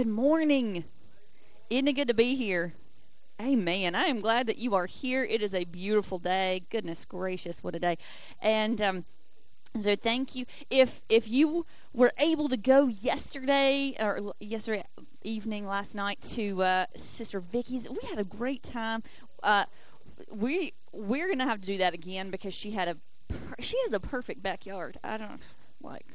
Good morning. Isn't it good to be here? Amen. I am glad that you are here. It is a beautiful day. Goodness gracious, what a day! And um, so, thank you. If if you were able to go yesterday or yesterday evening, last night to uh, Sister Vicky's, we had a great time. Uh, we we're gonna have to do that again because she had a she has a perfect backyard. I don't like.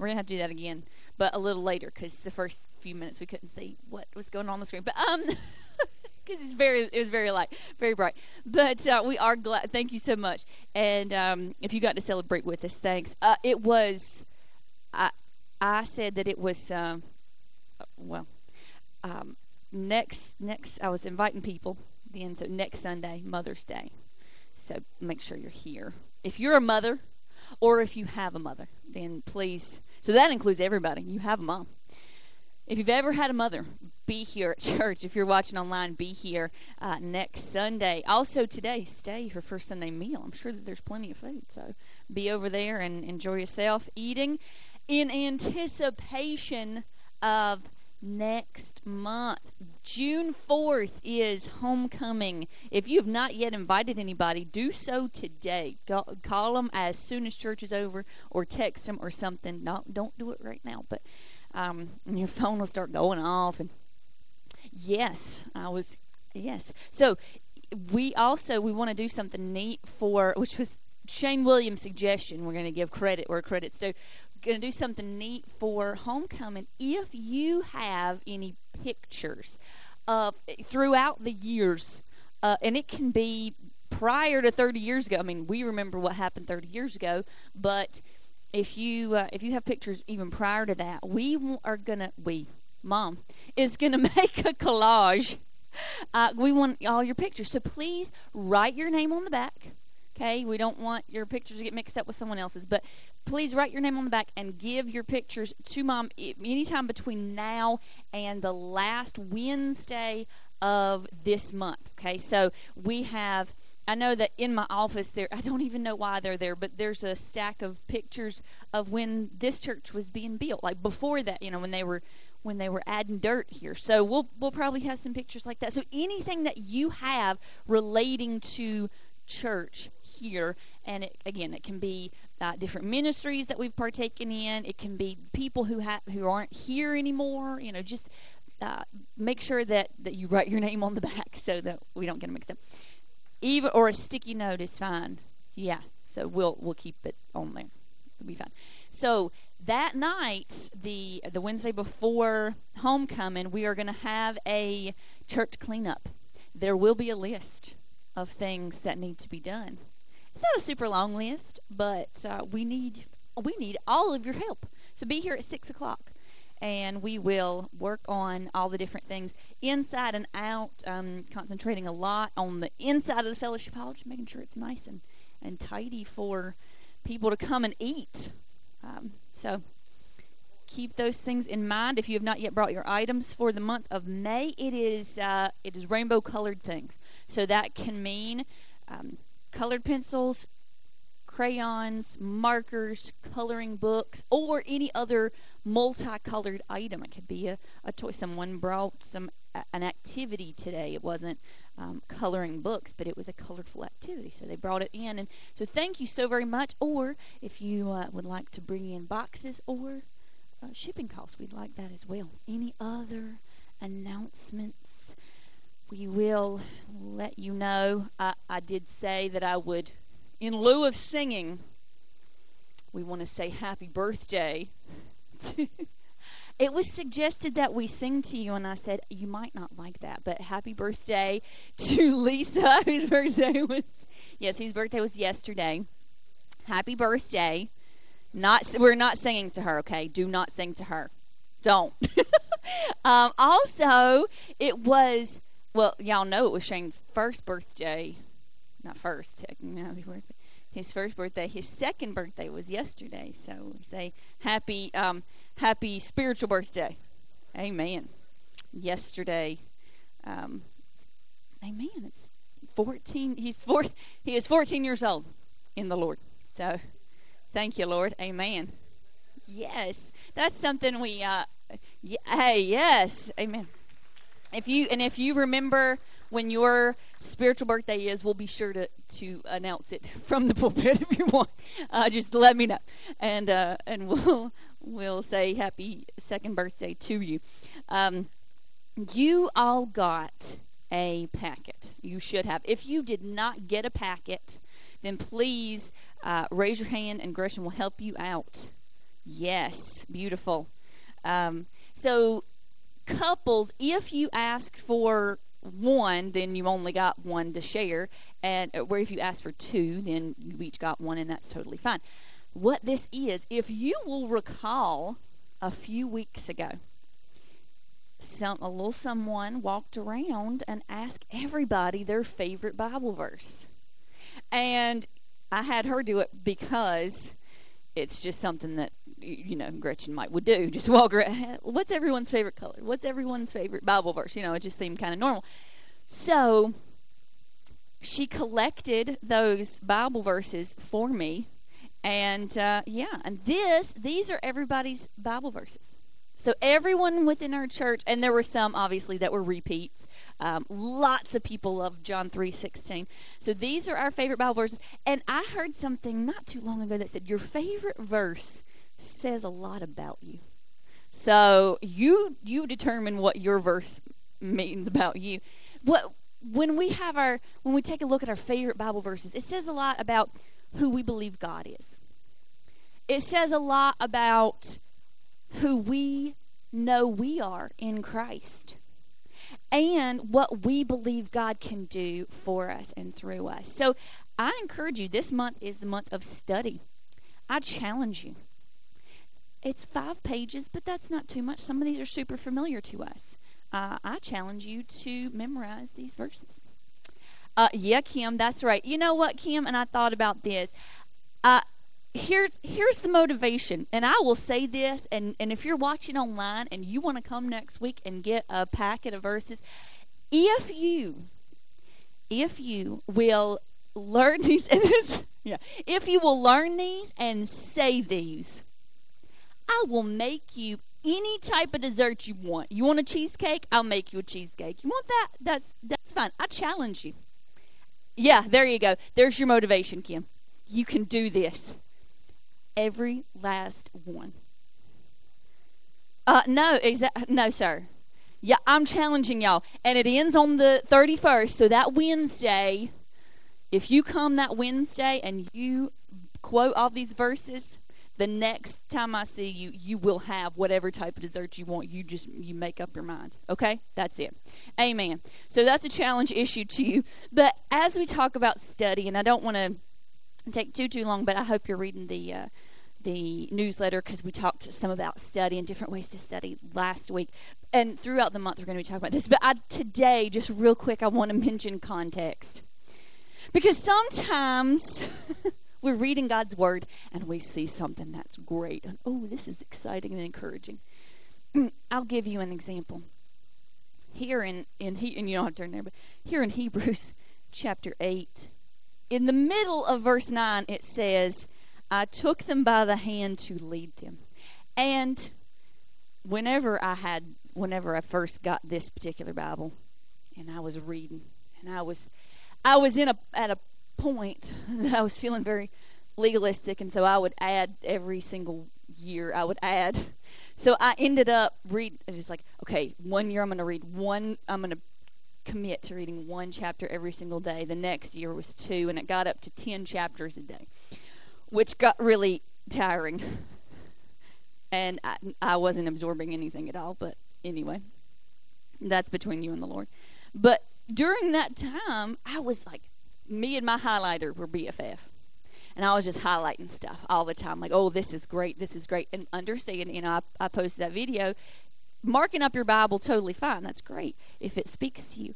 We're gonna have to do that again, but a little later because the first few minutes we couldn't see what was going on, on the screen. But um, because it's very it was very light, very bright. But uh, we are glad. Thank you so much. And um, if you got to celebrate with us, thanks. Uh, it was. I I said that it was. Um, well, um, next next I was inviting people then so next Sunday, Mother's Day. So make sure you're here. If you're a mother or if you have a mother, then please so that includes everybody. You have a mom. If you've ever had a mother, be here at church. If you're watching online, be here uh, next Sunday. Also today, stay for first Sunday meal. I'm sure that there's plenty of food, so be over there and enjoy yourself eating in anticipation of next month. June 4th is homecoming. If you have not yet invited anybody, do so today. Go, call them as soon as church is over or text them or something. No, don't do it right now, but um, your phone will start going off. And yes, I was, yes. So we also, we want to do something neat for, which was Shane Williams' suggestion. We're going to give credit where credit's due going to do something neat for homecoming. If you have any pictures of throughout the years, uh, and it can be prior to 30 years ago. I mean, we remember what happened 30 years ago, but if you uh, if you have pictures even prior to that, we are gonna we mom is gonna make a collage. Uh, we want all your pictures, so please write your name on the back. Okay, we don't want your pictures to get mixed up with someone else's, but please write your name on the back and give your pictures to mom anytime between now and the last Wednesday of this month. Okay, so we have. I know that in my office there, I don't even know why they're there, but there's a stack of pictures of when this church was being built, like before that, you know, when they were when they were adding dirt here. So we'll we'll probably have some pictures like that. So anything that you have relating to church here, and it, again, it can be uh, different ministries that we've partaken in. It can be people who have who aren't here anymore. You know, just uh, make sure that that you write your name on the back so that we don't get them mixed up. Even or a sticky note is fine. Yeah, so we'll we'll keep it on there. It'll be fine. So that night, the the Wednesday before homecoming, we are going to have a church cleanup. There will be a list of things that need to be done. It's not a super long list, but uh, we need we need all of your help. So be here at six o'clock, and we will work on all the different things inside and out. Um, concentrating a lot on the inside of the fellowship hall, just making sure it's nice and and tidy for people to come and eat. Um, so keep those things in mind. If you have not yet brought your items for the month of May, it is uh, it is rainbow colored things. So that can mean um, colored pencils, crayons, markers, coloring books, or any other multicolored item. It could be a, a toy. Someone brought some an activity today. It wasn't um, coloring books, but it was a colorful activity. So they brought it in, and so thank you so very much. Or if you uh, would like to bring in boxes or uh, shipping costs, we'd like that as well. Any other announcements? we will let you know. I, I did say that I would, in lieu of singing, we want to say happy birthday. it was suggested that we sing to you, and I said, you might not like that, but happy birthday to Lisa, whose birthday was, yes, whose birthday was yesterday. Happy birthday. Not, we're not singing to her, okay? Do not sing to her. Don't. um, also, it was well, y'all know it was Shane's first birthday. Not first, technically, his first birthday. His second birthday was yesterday. So say happy, um, happy spiritual birthday. Amen. Yesterday, um, amen. It's fourteen. He's four. He is fourteen years old in the Lord. So, thank you, Lord. Amen. Yes, that's something we uh, Yeah, hey, yes, amen. If you and if you remember when your spiritual birthday is, we'll be sure to, to announce it from the pulpit if you want. Uh, just let me know, and uh, and we'll we'll say happy second birthday to you. Um, you all got a packet. You should have. If you did not get a packet, then please uh, raise your hand, and Gresham will help you out. Yes, beautiful. Um, so couples, if you ask for one, then you only got one to share. And uh, where if you ask for two, then you each got one, and that's totally fine. What this is, if you will recall, a few weeks ago, some a little someone walked around and asked everybody their favorite Bible verse, and I had her do it because it's just something that you know Gretchen might would do. Just walk around. What's everyone's favorite color? What's everyone's favorite Bible verse? You know, it just seemed kind of normal. So she collected those Bible verses for me, and uh, yeah, and this these are everybody's Bible verses. So everyone within our church, and there were some obviously that were repeats. Um, lots of people love John three sixteen. So these are our favorite Bible verses. And I heard something not too long ago that said your favorite verse says a lot about you. So you you determine what your verse means about you. What when we have our when we take a look at our favorite Bible verses, it says a lot about who we believe God is. It says a lot about who we know we are in Christ and what we believe God can do for us and through us. So I encourage you, this month is the month of study. I challenge you. It's five pages, but that's not too much. Some of these are super familiar to us. Uh, I challenge you to memorize these verses. Uh, yeah, Kim, that's right. You know what, Kim? And I thought about this. Uh, here's here's the motivation and i will say this and and if you're watching online and you want to come next week and get a packet of verses if you if you will learn these and this yeah if you will learn these and say these i will make you any type of dessert you want. You want a cheesecake? I'll make you a cheesecake. You want that? That's that's fine. I challenge you. Yeah there you go. There's your motivation kim. You can do this every last one. Uh, no, exa- no, sir. Yeah, I'm challenging y'all. And it ends on the 31st. So that Wednesday, if you come that Wednesday and you quote all these verses, the next time I see you, you will have whatever type of dessert you want. You just you make up your mind. Okay? That's it. Amen. So that's a challenge issue to you. But as we talk about study, and I don't want to take too too long, but I hope you're reading the uh, the newsletter because we talked some about study and different ways to study last week. And throughout the month, we're going to be talking about this. But I, today, just real quick, I want to mention context. Because sometimes we're reading God's word and we see something that's great. And oh, this is exciting and encouraging. I'll give you an example. Here in, in he, and you don't have to turn there, but here in Hebrews chapter 8, in the middle of verse 9, it says, I took them by the hand to lead them. And whenever I had, whenever I first got this particular Bible, and I was reading, and I was, I was in a at a point that I was feeling very legalistic, and so I would add every single year. I would add. So I ended up read. It was like, okay, one year I'm going to read one. I'm going to commit to reading one chapter every single day. The next year was two, and it got up to ten chapters a day which got really tiring. And I, I wasn't absorbing anything at all, but anyway, that's between you and the Lord. But during that time, I was like, me and my highlighter were BFF. And I was just highlighting stuff all the time, like, oh, this is great, this is great. And understand, you know, I, I posted that video. Marking up your Bible, totally fine. That's great if it speaks to you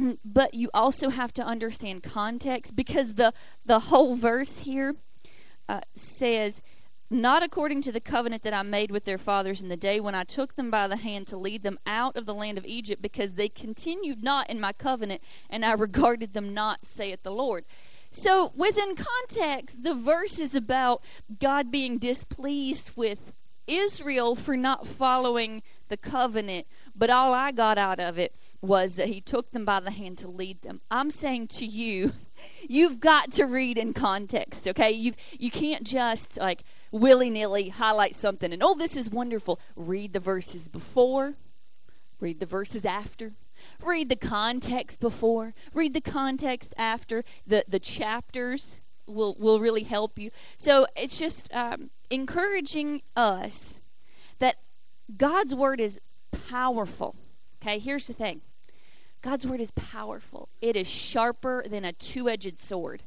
mm, but you also have to understand context because the the whole verse here uh, says, Not according to the covenant that I made with their fathers in the day when I took them by the hand to lead them out of the land of Egypt, because they continued not in my covenant, and I regarded them not, saith the Lord. So, within context, the verse is about God being displeased with Israel for not following the covenant, but all I got out of it was that he took them by the hand to lead them. I'm saying to you, you've got to read in context, okay? You you can't just like willy-nilly highlight something and oh this is wonderful. Read the verses before, read the verses after. Read the context before, read the context after. The the chapters will will really help you. So it's just um, encouraging us that God's word is powerful. Okay, here's the thing. God's word is powerful. It is sharper than a two-edged sword.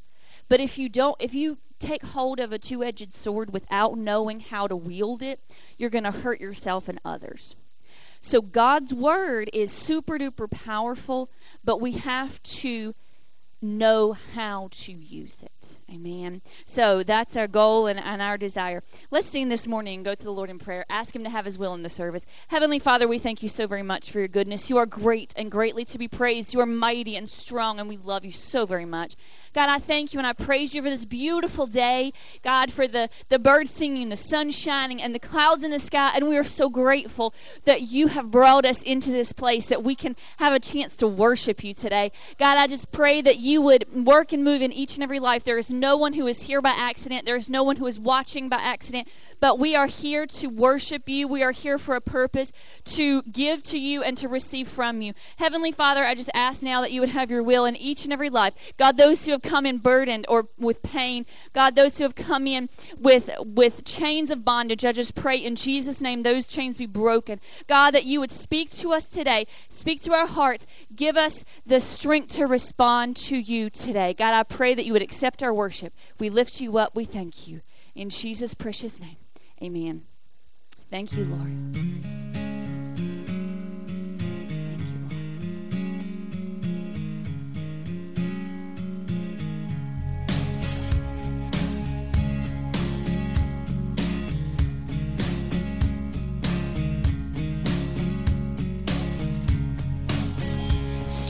But if you don't if you take hold of a two-edged sword without knowing how to wield it, you're going to hurt yourself and others. So God's word is super duper powerful, but we have to know how to use it. Amen. So that's our goal and, and, our desire. Let's sing this morning and go to the Lord in prayer. Ask Him to have His will in the service. Heavenly Father, we thank you so very much for your goodness. You are great and greatly to be praised. You are mighty and strong, and we love you so very much. God, I thank you and I praise you for this beautiful day. God, for the, the birds singing, the sun shining, and the clouds in the sky. And we are so grateful that you have brought us into this place that we can have a chance to worship you today. God, I just pray that you would work and move in each and every life. There is no one who is here by accident, there is no one who is watching by accident, but we are here to worship you. We are here for a purpose to give to you and to receive from you. Heavenly Father, I just ask now that you would have your will in each and every life. God, those who have come in burdened or with pain, God, those who have come in with with chains of bondage, I just pray in Jesus' name those chains be broken. God, that you would speak to us today, speak to our hearts, give us the strength to respond to you today. God, I pray that you would accept our worship. We lift you up. We thank you. In Jesus' precious name. Amen. Thank you, Lord.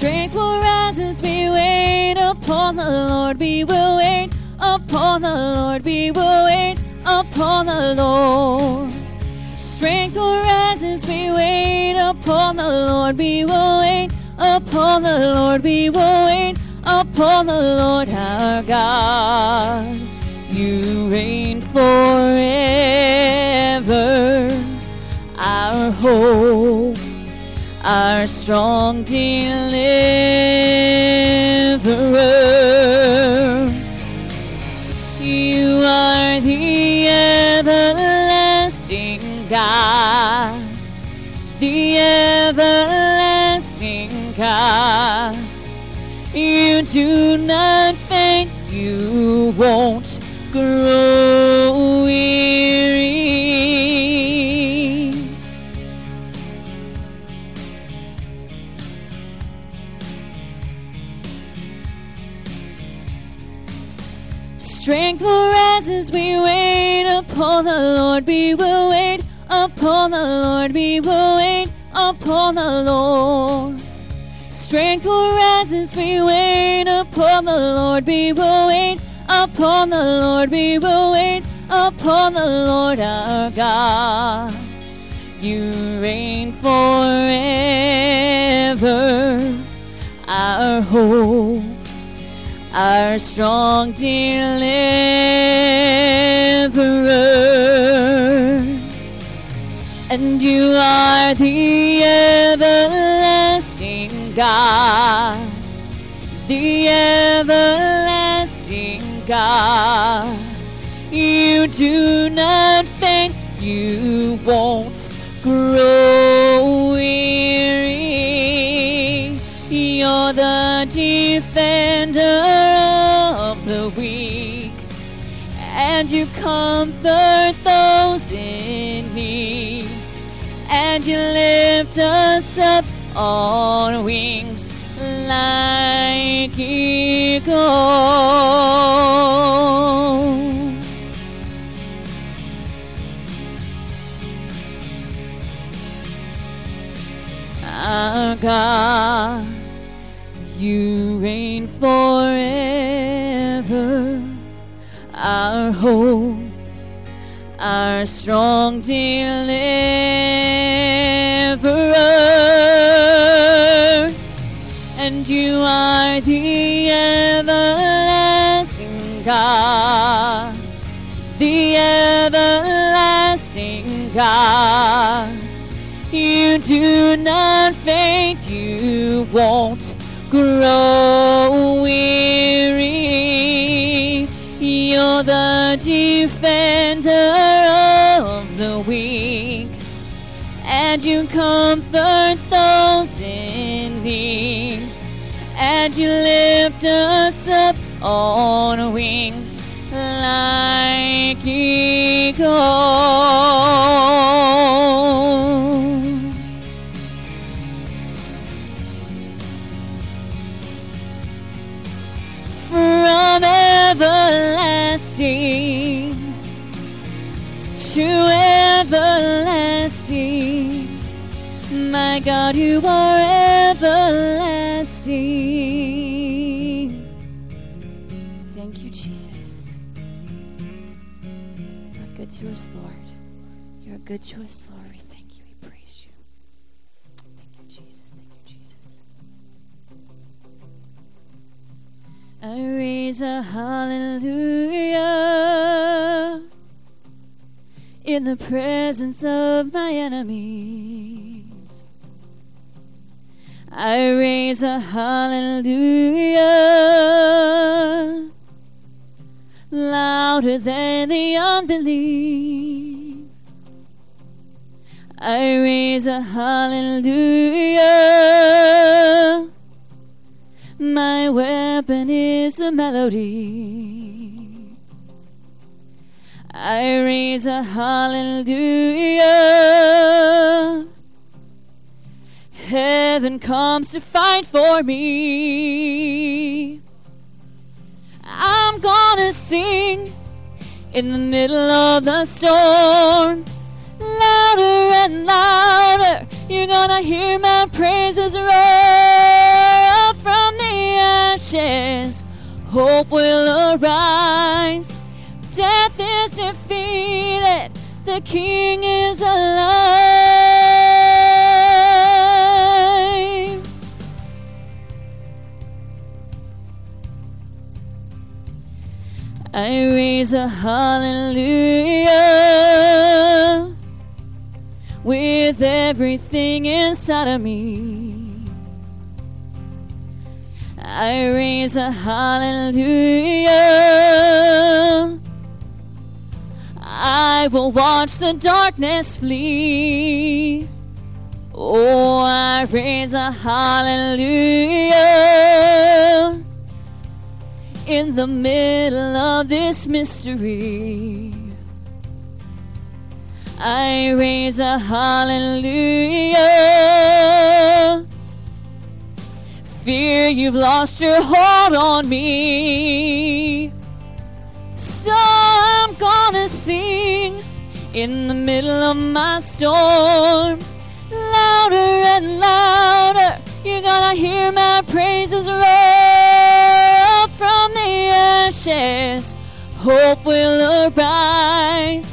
Strength will rise as we wait upon the Lord. We will wait upon the Lord. We will wait upon the Lord. Strength will rise as we wait upon the Lord. We will wait upon the Lord. We will wait upon the Lord our God. You reign forever, our hope our strong deliverer. You are the everlasting God, the everlasting God. You do not faint, you won't grow Rise as we wait upon the Lord. We will wait upon the Lord. We will wait upon the Lord. Strength rise as we wait upon the Lord. We will wait upon the Lord. We will wait upon the Lord our God. You reign forever, our hope our strong deliverer. And you are the everlasting God, the everlasting God. You do not faint, you won't grow weary. You're the defender and you comfort those in need, and you lift us up on wings like eagles. Our God, hope, our strong deliverer, and you are the everlasting God, the everlasting God. You do not faint, you won't grow weary. The defender of the weak, and you comfort those in need, and you lift us up on wings like eagles. God, you are everlasting. Thank you, Jesus. You're good to us, Lord. You're good to us, Lord. We thank you. We praise you. Thank you, Jesus. Thank you, Jesus. I raise a hallelujah in the presence of my enemies. I raise a hallelujah louder than the unbelief. I raise a hallelujah. My weapon is a melody. I raise a hallelujah. Heaven comes to fight for me. I'm gonna sing in the middle of the storm. Louder and louder, you're gonna hear my praises roar up from the ashes. Hope will arise. Death is defeated. The King is alive. I raise a hallelujah with everything inside of me. I raise a hallelujah. I will watch the darkness flee. Oh, I raise a hallelujah in the middle of this mystery. I raise a hallelujah. Fear you've lost your hold on me. So I'm gonna sing in the middle of my storm. Louder and louder, you're gonna hear my praises roar the ashes. Hope will arise.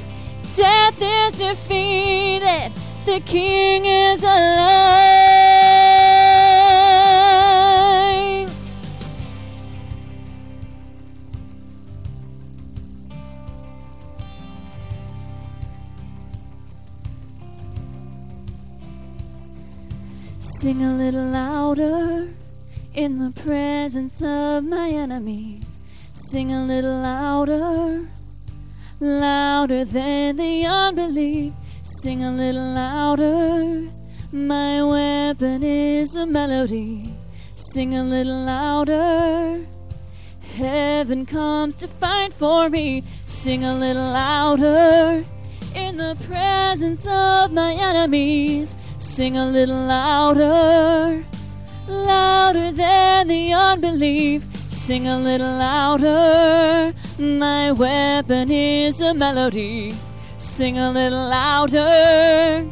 Death is defeated. The King is alive. Sing a little louder in the presence of my enemies. Sing a little louder, louder than the unbelief. Sing a little louder. My weapon is a melody. Sing a little louder. Heaven comes to fight for me. Sing a little louder. In the presence of my enemies. Sing a little louder. Louder than the unbelief. Sing a little louder. My weapon is a melody. Sing a little louder.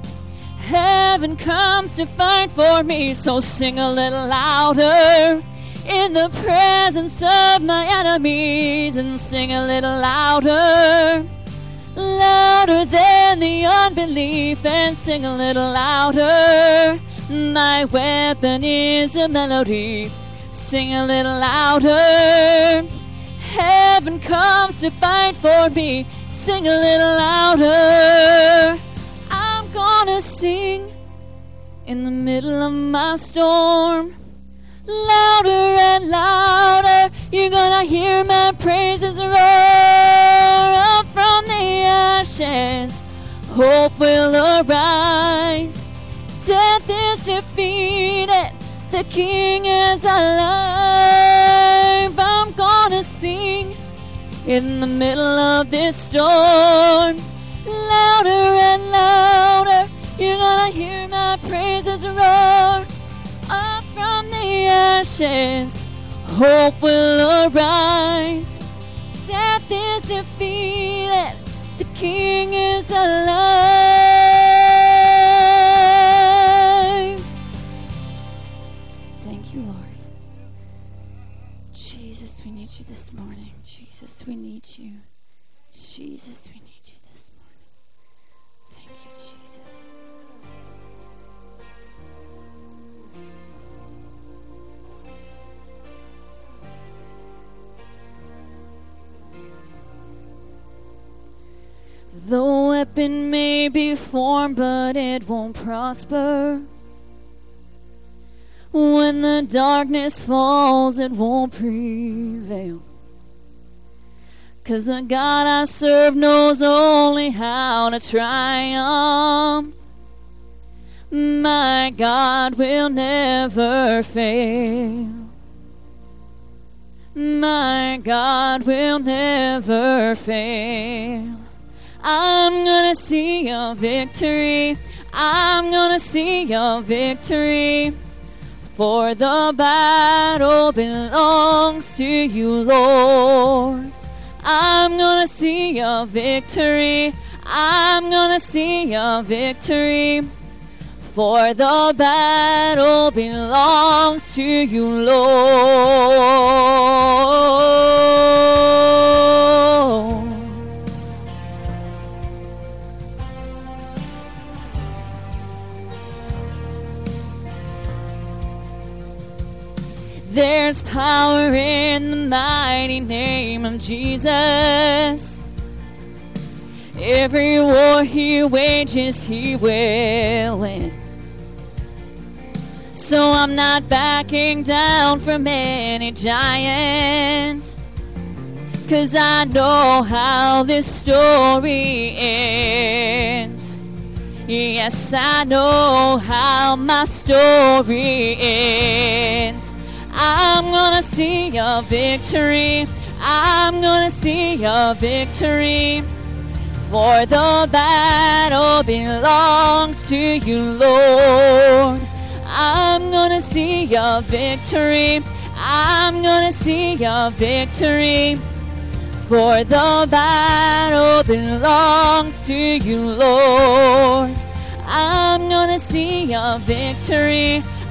Heaven comes to fight for me, so sing a little louder. In the presence of my enemies, and sing a little louder. louder than the unbelief and sing a little louder. My weapon is a melody. Sing a little louder. Heaven comes to fight for me. Sing a little louder. I'm gonna sing in the middle of my storm. Louder and louder, you're gonna hear my praises roar up from the ashes. Hope will arise. Death is defeated, the King is alive. I'm gonna sing in the middle of this storm. Louder and louder, you're gonna hear my praises roar up from the ashes. Hope will arise. Death is defeated. The King is alive. The weapon may be formed, but it won't prosper. When the darkness falls, it won't prevail. Cause the God I serve knows only how to triumph. My God will never fail. My God will never fail. I'm gonna see your victory. I'm gonna see your victory. For the battle belongs to you, Lord. I'm gonna see your victory. I'm gonna see your victory. For the battle belongs to you, Lord. There's power in the mighty name of Jesus. Every war he wages, he will win. So I'm not backing down from any giant. Cause I know how this story ends. Yes, I know how my story ends. I'm gonna see your victory. I'm gonna see your victory. For the battle belongs to you, Lord. I'm gonna see your victory. I'm gonna see your victory. For the battle belongs to you, Lord. I'm gonna see your victory.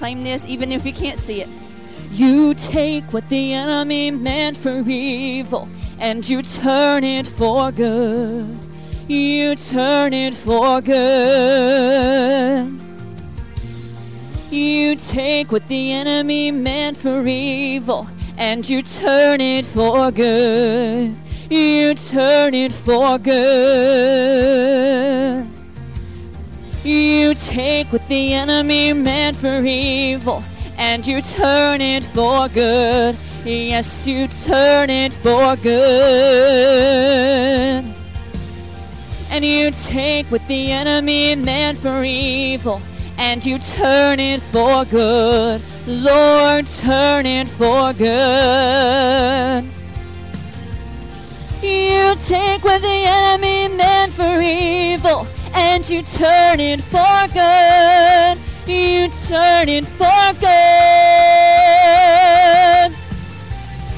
Claim this even if you can't see it. You take what the enemy meant for evil and you turn it for good. You turn it for good. You take what the enemy meant for evil and you turn it for good. You turn it for good. You take what the enemy meant for evil and you turn it for good. Yes, you turn it for good. And you take what the enemy meant for evil and you turn it for good. Lord, turn it for good. You take what the enemy meant for evil and you turn it for good. You turn it for good.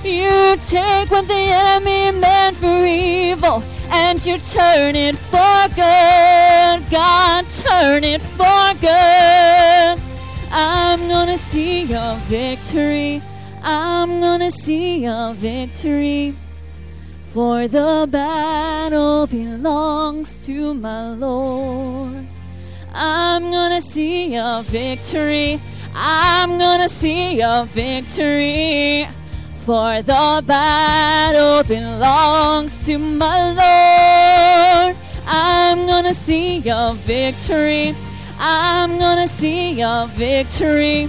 You take what the enemy meant for evil and you turn it for good. God, turn it for good. I'm gonna see your victory. I'm gonna see your victory. For the battle belongs to my Lord. I'm gonna see your victory. I'm gonna see your victory. For the battle belongs to my Lord. I'm gonna see your victory. I'm gonna see your victory.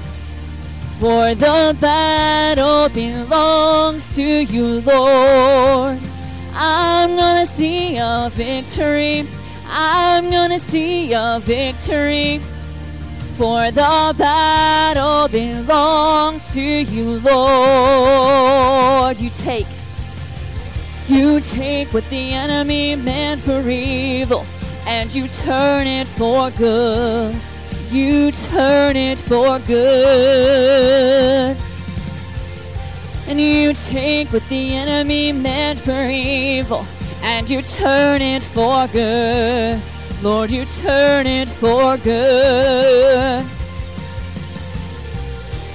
For the battle belongs to you, Lord. I'm gonna see your victory. I'm gonna see your victory. For the battle belongs to you, Lord. You take, you take what the enemy meant for evil, and you turn it for good. You turn it for good. And you take what the enemy meant for evil, and you turn it for good. Lord, you turn it for good.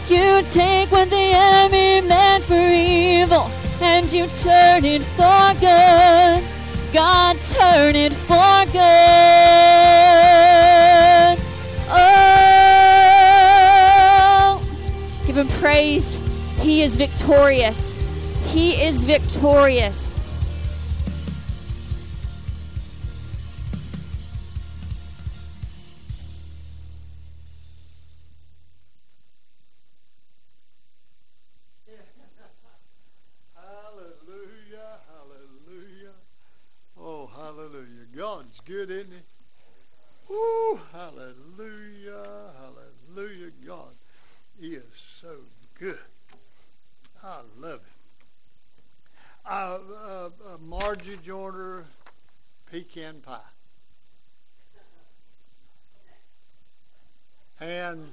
You take what the enemy meant for evil and you turn it for good. God, turn it for good. He is victorious. He is victorious. Pecan pie. And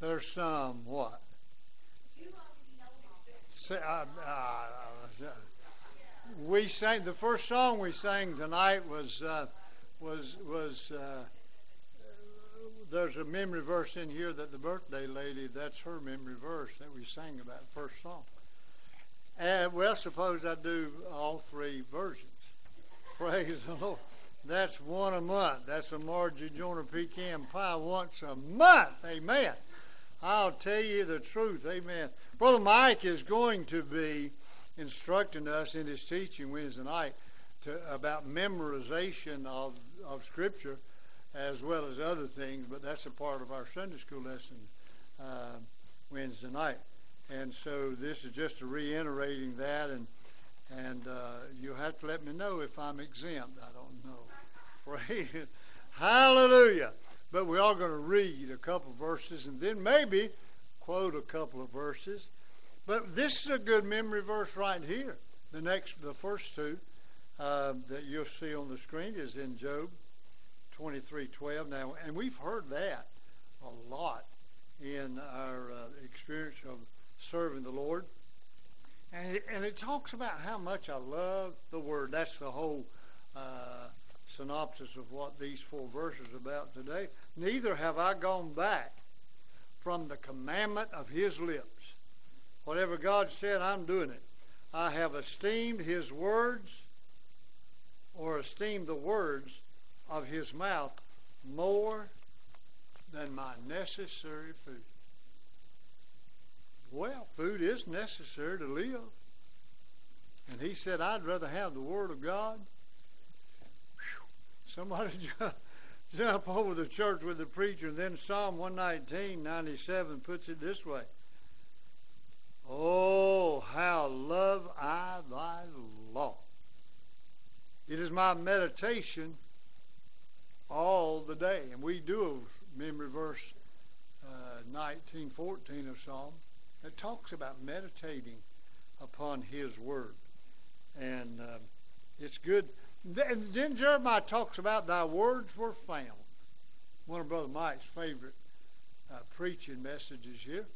there's some what? Uh, uh, we sang the first song we sang tonight was uh, was was uh, there's a memory verse in here that the birthday lady that's her memory verse that we sang about the first song. And well, suppose I do all three versions. Praise the Lord. That's one a month. That's a Margie Joyner pecan pie once a month. Amen. I'll tell you the truth. Amen. Brother Mike is going to be instructing us in his teaching Wednesday night to, about memorization of, of Scripture as well as other things, but that's a part of our Sunday school lesson uh, Wednesday night. And so this is just reiterating that, and and uh, you'll have to let me know if I'm exempt. I don't know. Hallelujah. But we are going to read a couple verses and then maybe quote a couple of verses. But this is a good memory verse right here. The next, the first two uh, that you'll see on the screen is in Job 23:12. Now, and we've heard that a lot in our uh, experience of serving the Lord. And it, and it talks about how much I love the Word. That's the whole uh, synopsis of what these four verses are about today. Neither have I gone back from the commandment of His lips. Whatever God said, I'm doing it. I have esteemed His words or esteemed the words of His mouth more than my necessary food. Well, food is necessary to live. And he said, I'd rather have the Word of God. Whew. Somebody jump, jump over the church with the preacher. And then Psalm 119, 97 puts it this way Oh, how love I thy law. It is my meditation all the day. And we do a memory verse uh, 1914 of Psalm that talks about meditating upon His Word. And uh, it's good. And Then Jeremiah talks about thy words were found. One of Brother Mike's favorite uh, preaching messages here.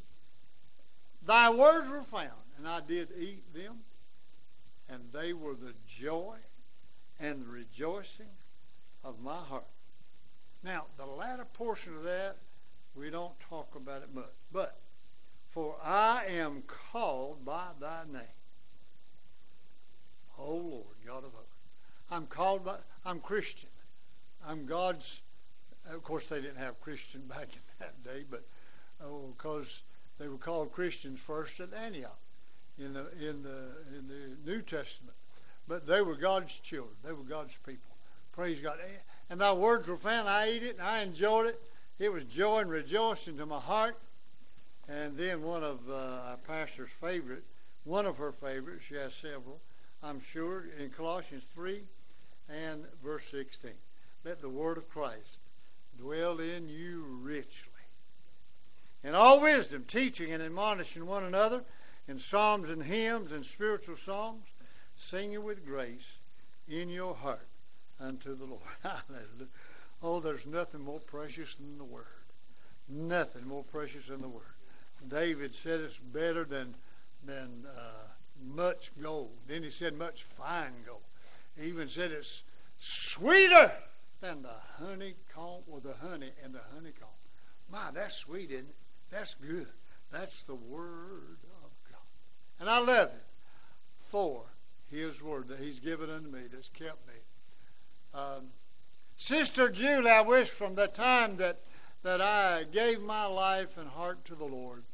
Thy words were found, and I did eat them, and they were the joy and the rejoicing of my heart. Now, the latter portion of that, we don't talk about it much. But, for I am called by thy name. Oh Lord, God of hosts. I'm called by, I'm Christian. I'm God's, of course, they didn't have Christian back in that day, but oh, because they were called Christians first at Antioch in the, in the, in the New Testament. But they were God's children. They were God's people. Praise God. And thy words were found. I ate it and I enjoyed it. It was joy and rejoicing to my heart. And then one of uh, our pastor's favorite, one of her favorites, she has several, I'm sure, in Colossians 3 and verse 16. Let the word of Christ dwell in you richly. In all wisdom, teaching and admonishing one another in psalms and hymns and spiritual songs singing with grace in your heart unto the Lord. oh, there's nothing more precious than the Word. Nothing more precious than the Word. David said it's better than than uh, much gold. Then he said much fine gold. He even said it's sweeter than the honeycomb or the honey and the honeycomb. My, that's sweet, isn't it? That's good. That's the Word of God. And I love it. For his word that He's given unto me that's kept me. Um, Sister Julie, I wish from the time that, that I gave my life and heart to the Lord,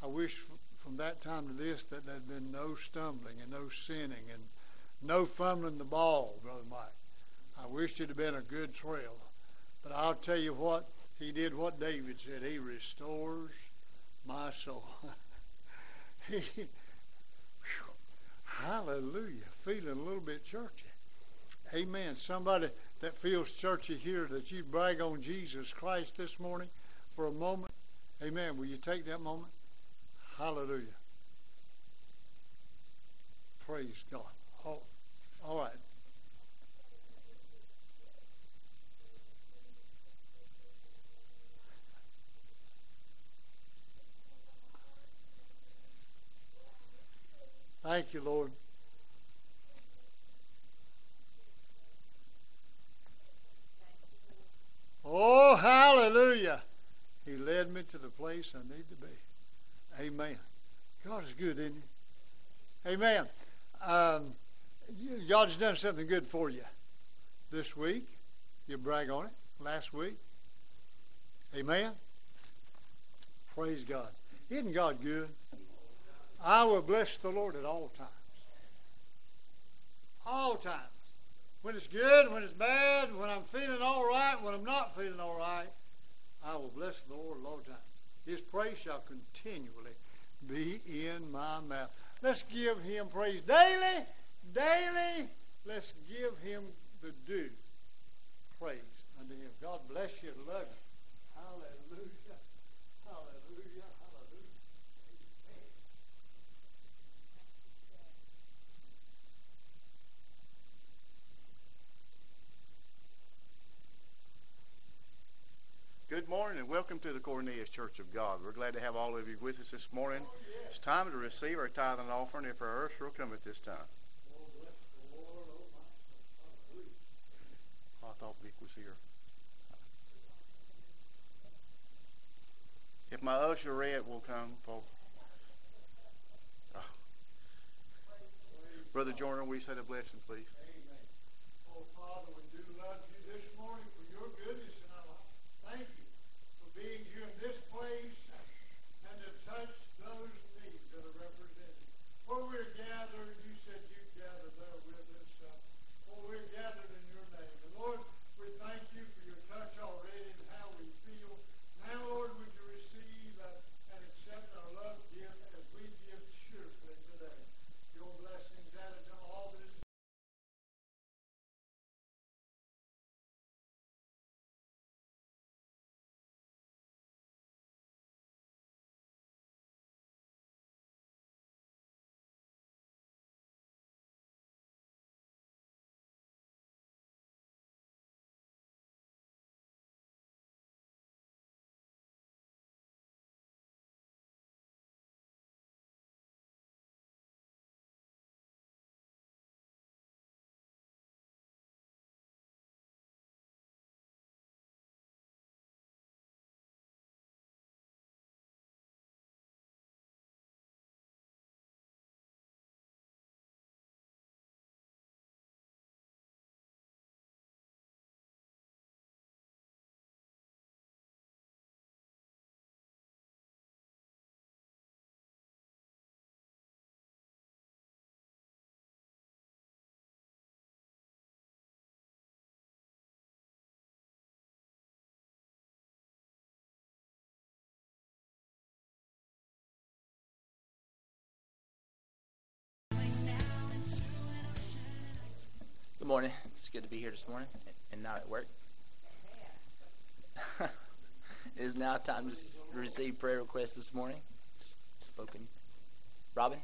I wish from that time to this that there had been no stumbling and no sinning and no fumbling the ball, Brother Mike. I wish it had been a good trail. But I'll tell you what, he did what David said. He restores my soul. he, Hallelujah. Feeling a little bit churchy. Amen. Somebody that feels churchy here, that you brag on Jesus Christ this morning for a moment. Amen. Will you take that moment? Hallelujah. Praise God. all, right. Thank you, Lord. Oh, hallelujah. He led me to the place I need to be. Amen. God is good, isn't he? Amen. Um, God's done something good for you this week. You brag on it. Last week. Amen. Praise God. Isn't God good? I will bless the Lord at all times. All times. When it's good, when it's bad, when I'm feeling all right, when I'm not feeling all right, I will bless the Lord all times. His praise shall continually be in my mouth. Let's give him praise daily, daily. Let's give him the due praise unto him. God bless you. Love you. Good morning and welcome to the Cornelius Church of God. We're glad to have all of you with us this morning. It's time to receive our tithe and offering if our usher will come at this time. I thought Vic was here. If my usher Red will come, folks. Oh. Brother Joyner, we say the blessing, please. Amen. Oh, Father, we do love you this morning Good morning. It's good to be here this morning and not at work. it is now time to receive prayer requests this morning. Spoken. Robin?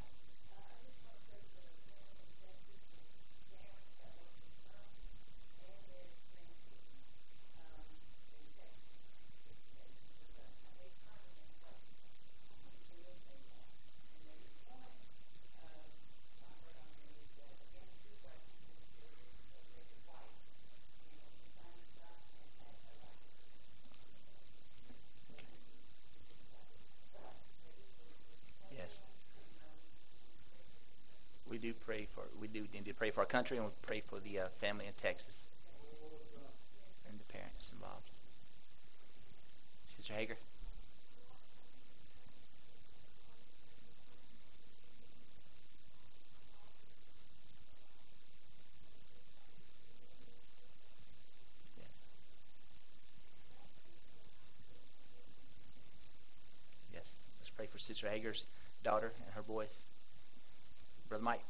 Yes. We do pray for we do need to pray for our country and we pray for the uh, family in Texas and the parents involved. Sister Hager. Yes. Let's pray for Sister Hager's daughter and her boys. Brother Mike.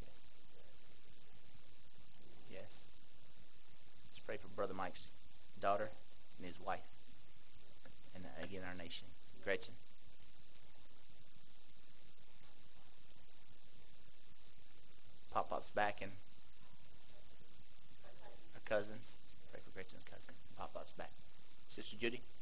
Yes. Yes. Let's pray for Brother Mike's daughter and his wife. And uh, again, our nation. Gretchen. Pop Pop's back and her cousins. Pray for Gretchen's cousin. Pop Pop's back. Sister Judy.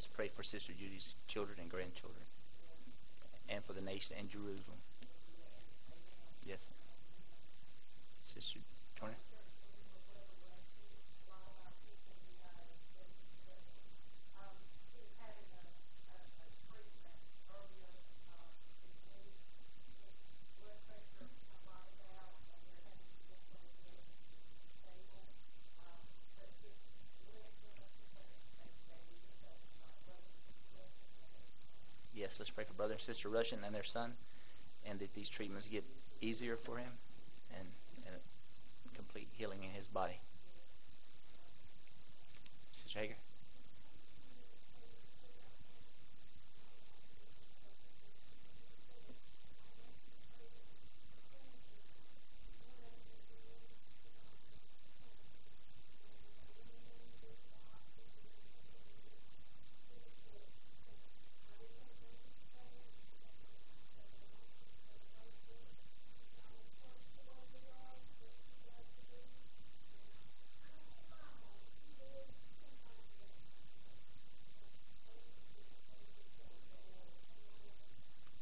Let's pray for Sister Judy's children and grandchildren, and for the nation and Jerusalem. Yes. Sister Yes, let's pray for Brother and Sister Russian and their son, and that these treatments get easier for him and, and complete healing in his body. Sister Hager.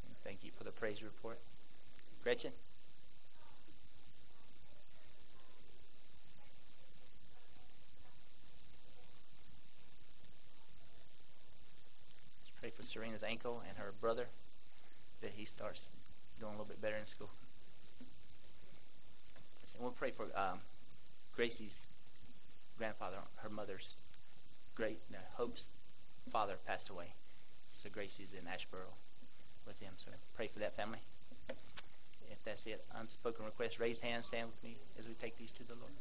And thank you for the praise report. Gretchen? Let's Serena's ankle and her brother that he starts doing a little bit better in school. And we'll pray for um, Gracie's grandfather, her mother's great uh, Hope's father passed away. So Gracie's in Asheboro with him. So pray for that family. If that's it, unspoken request, raise hands, stand with me as we take these to the Lord.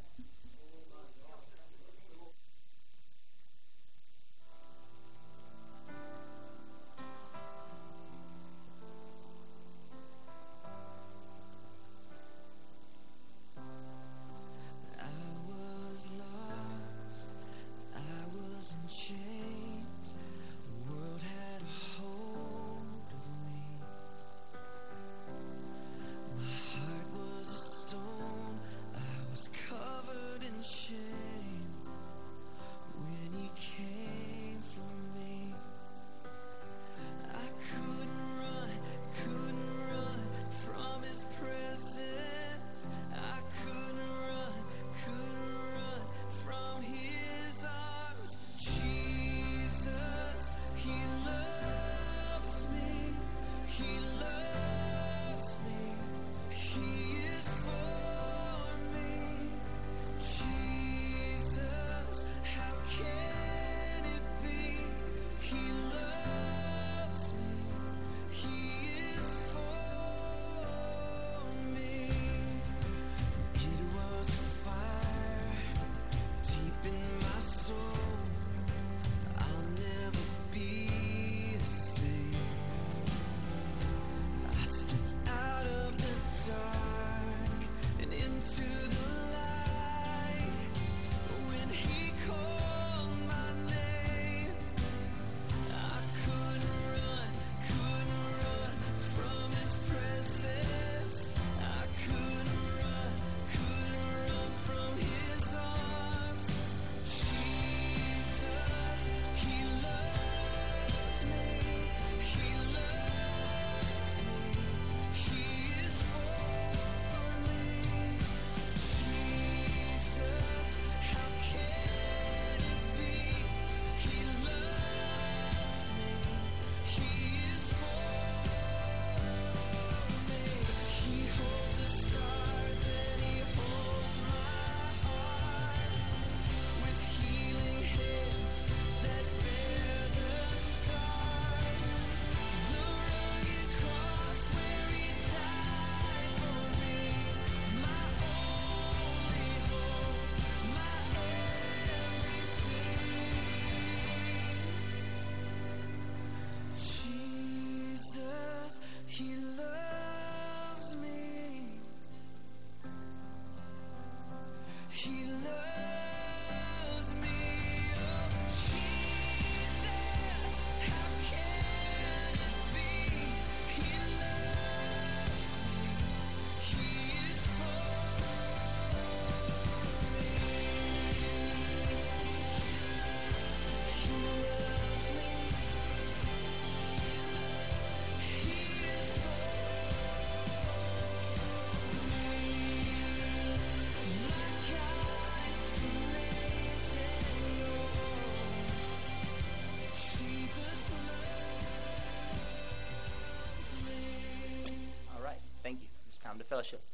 Fellowship.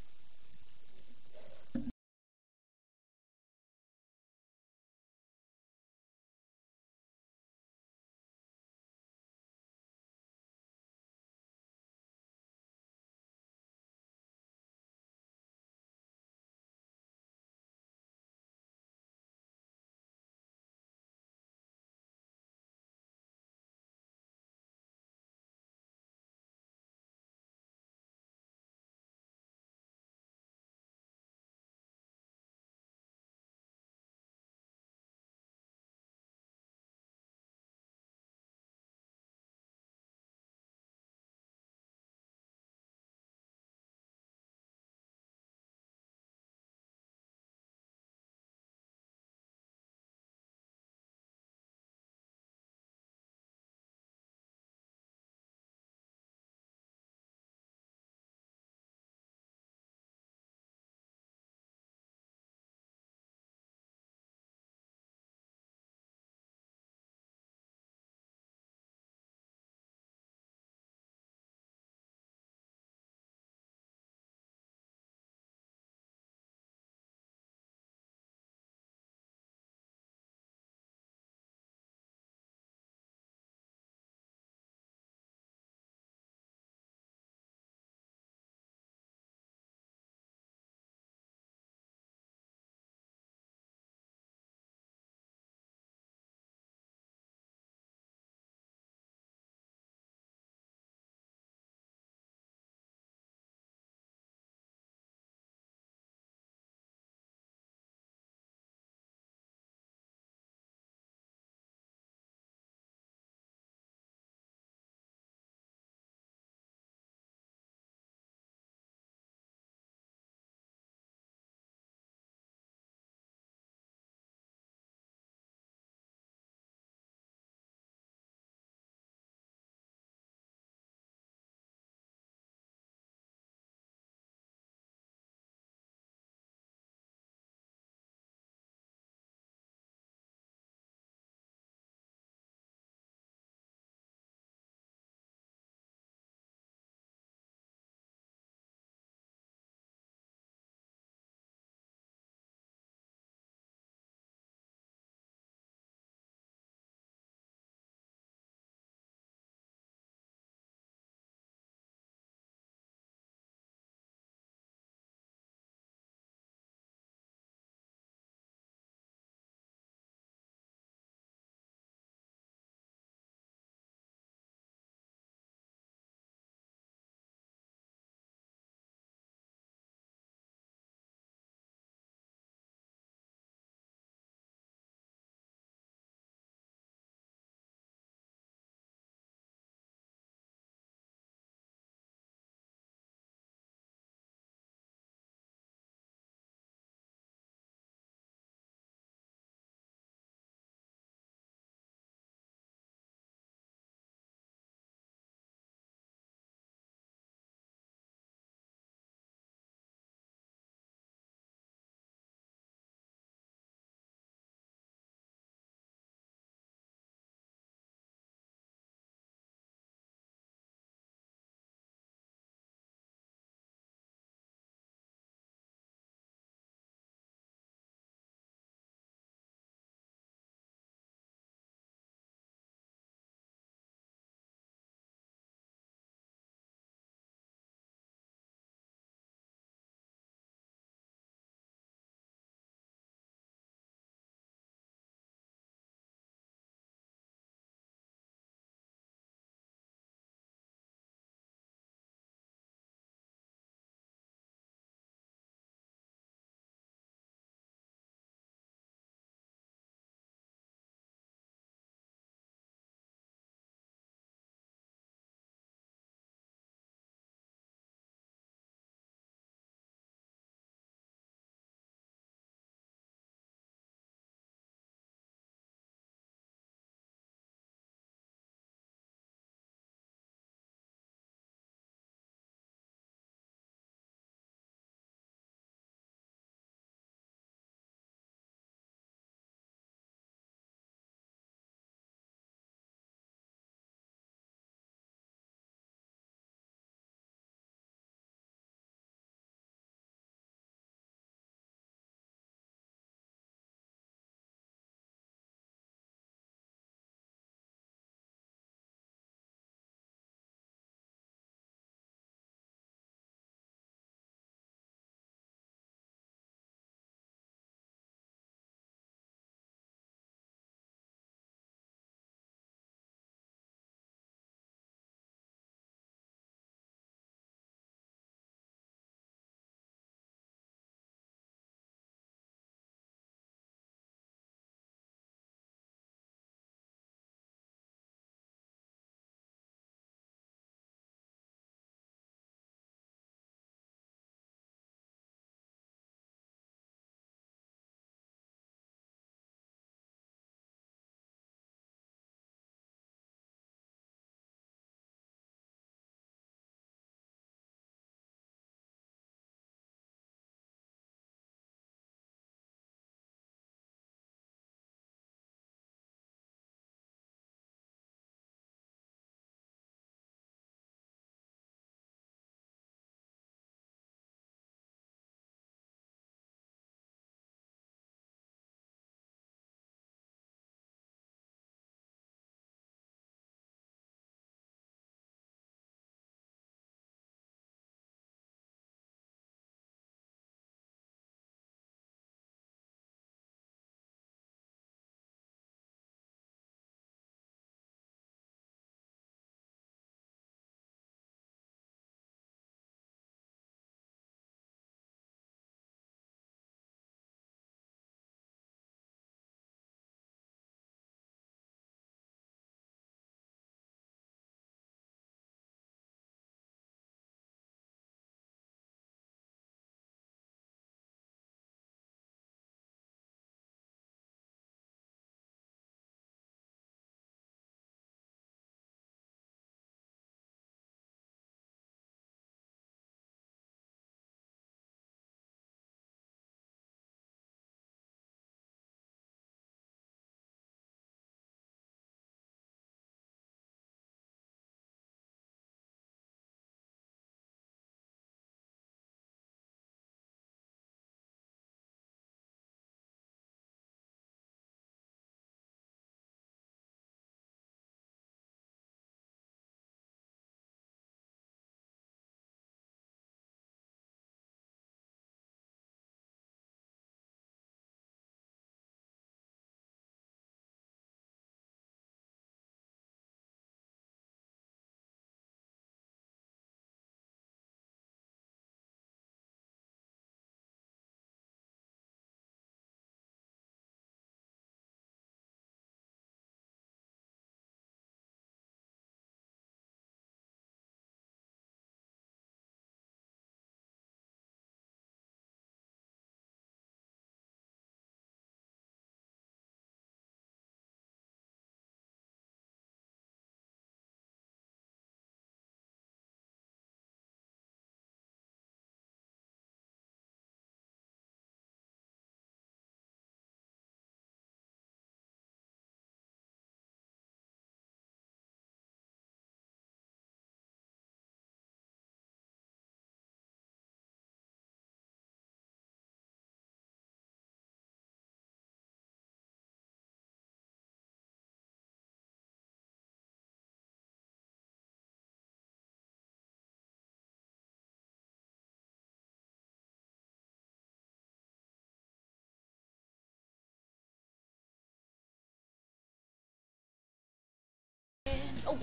Oh,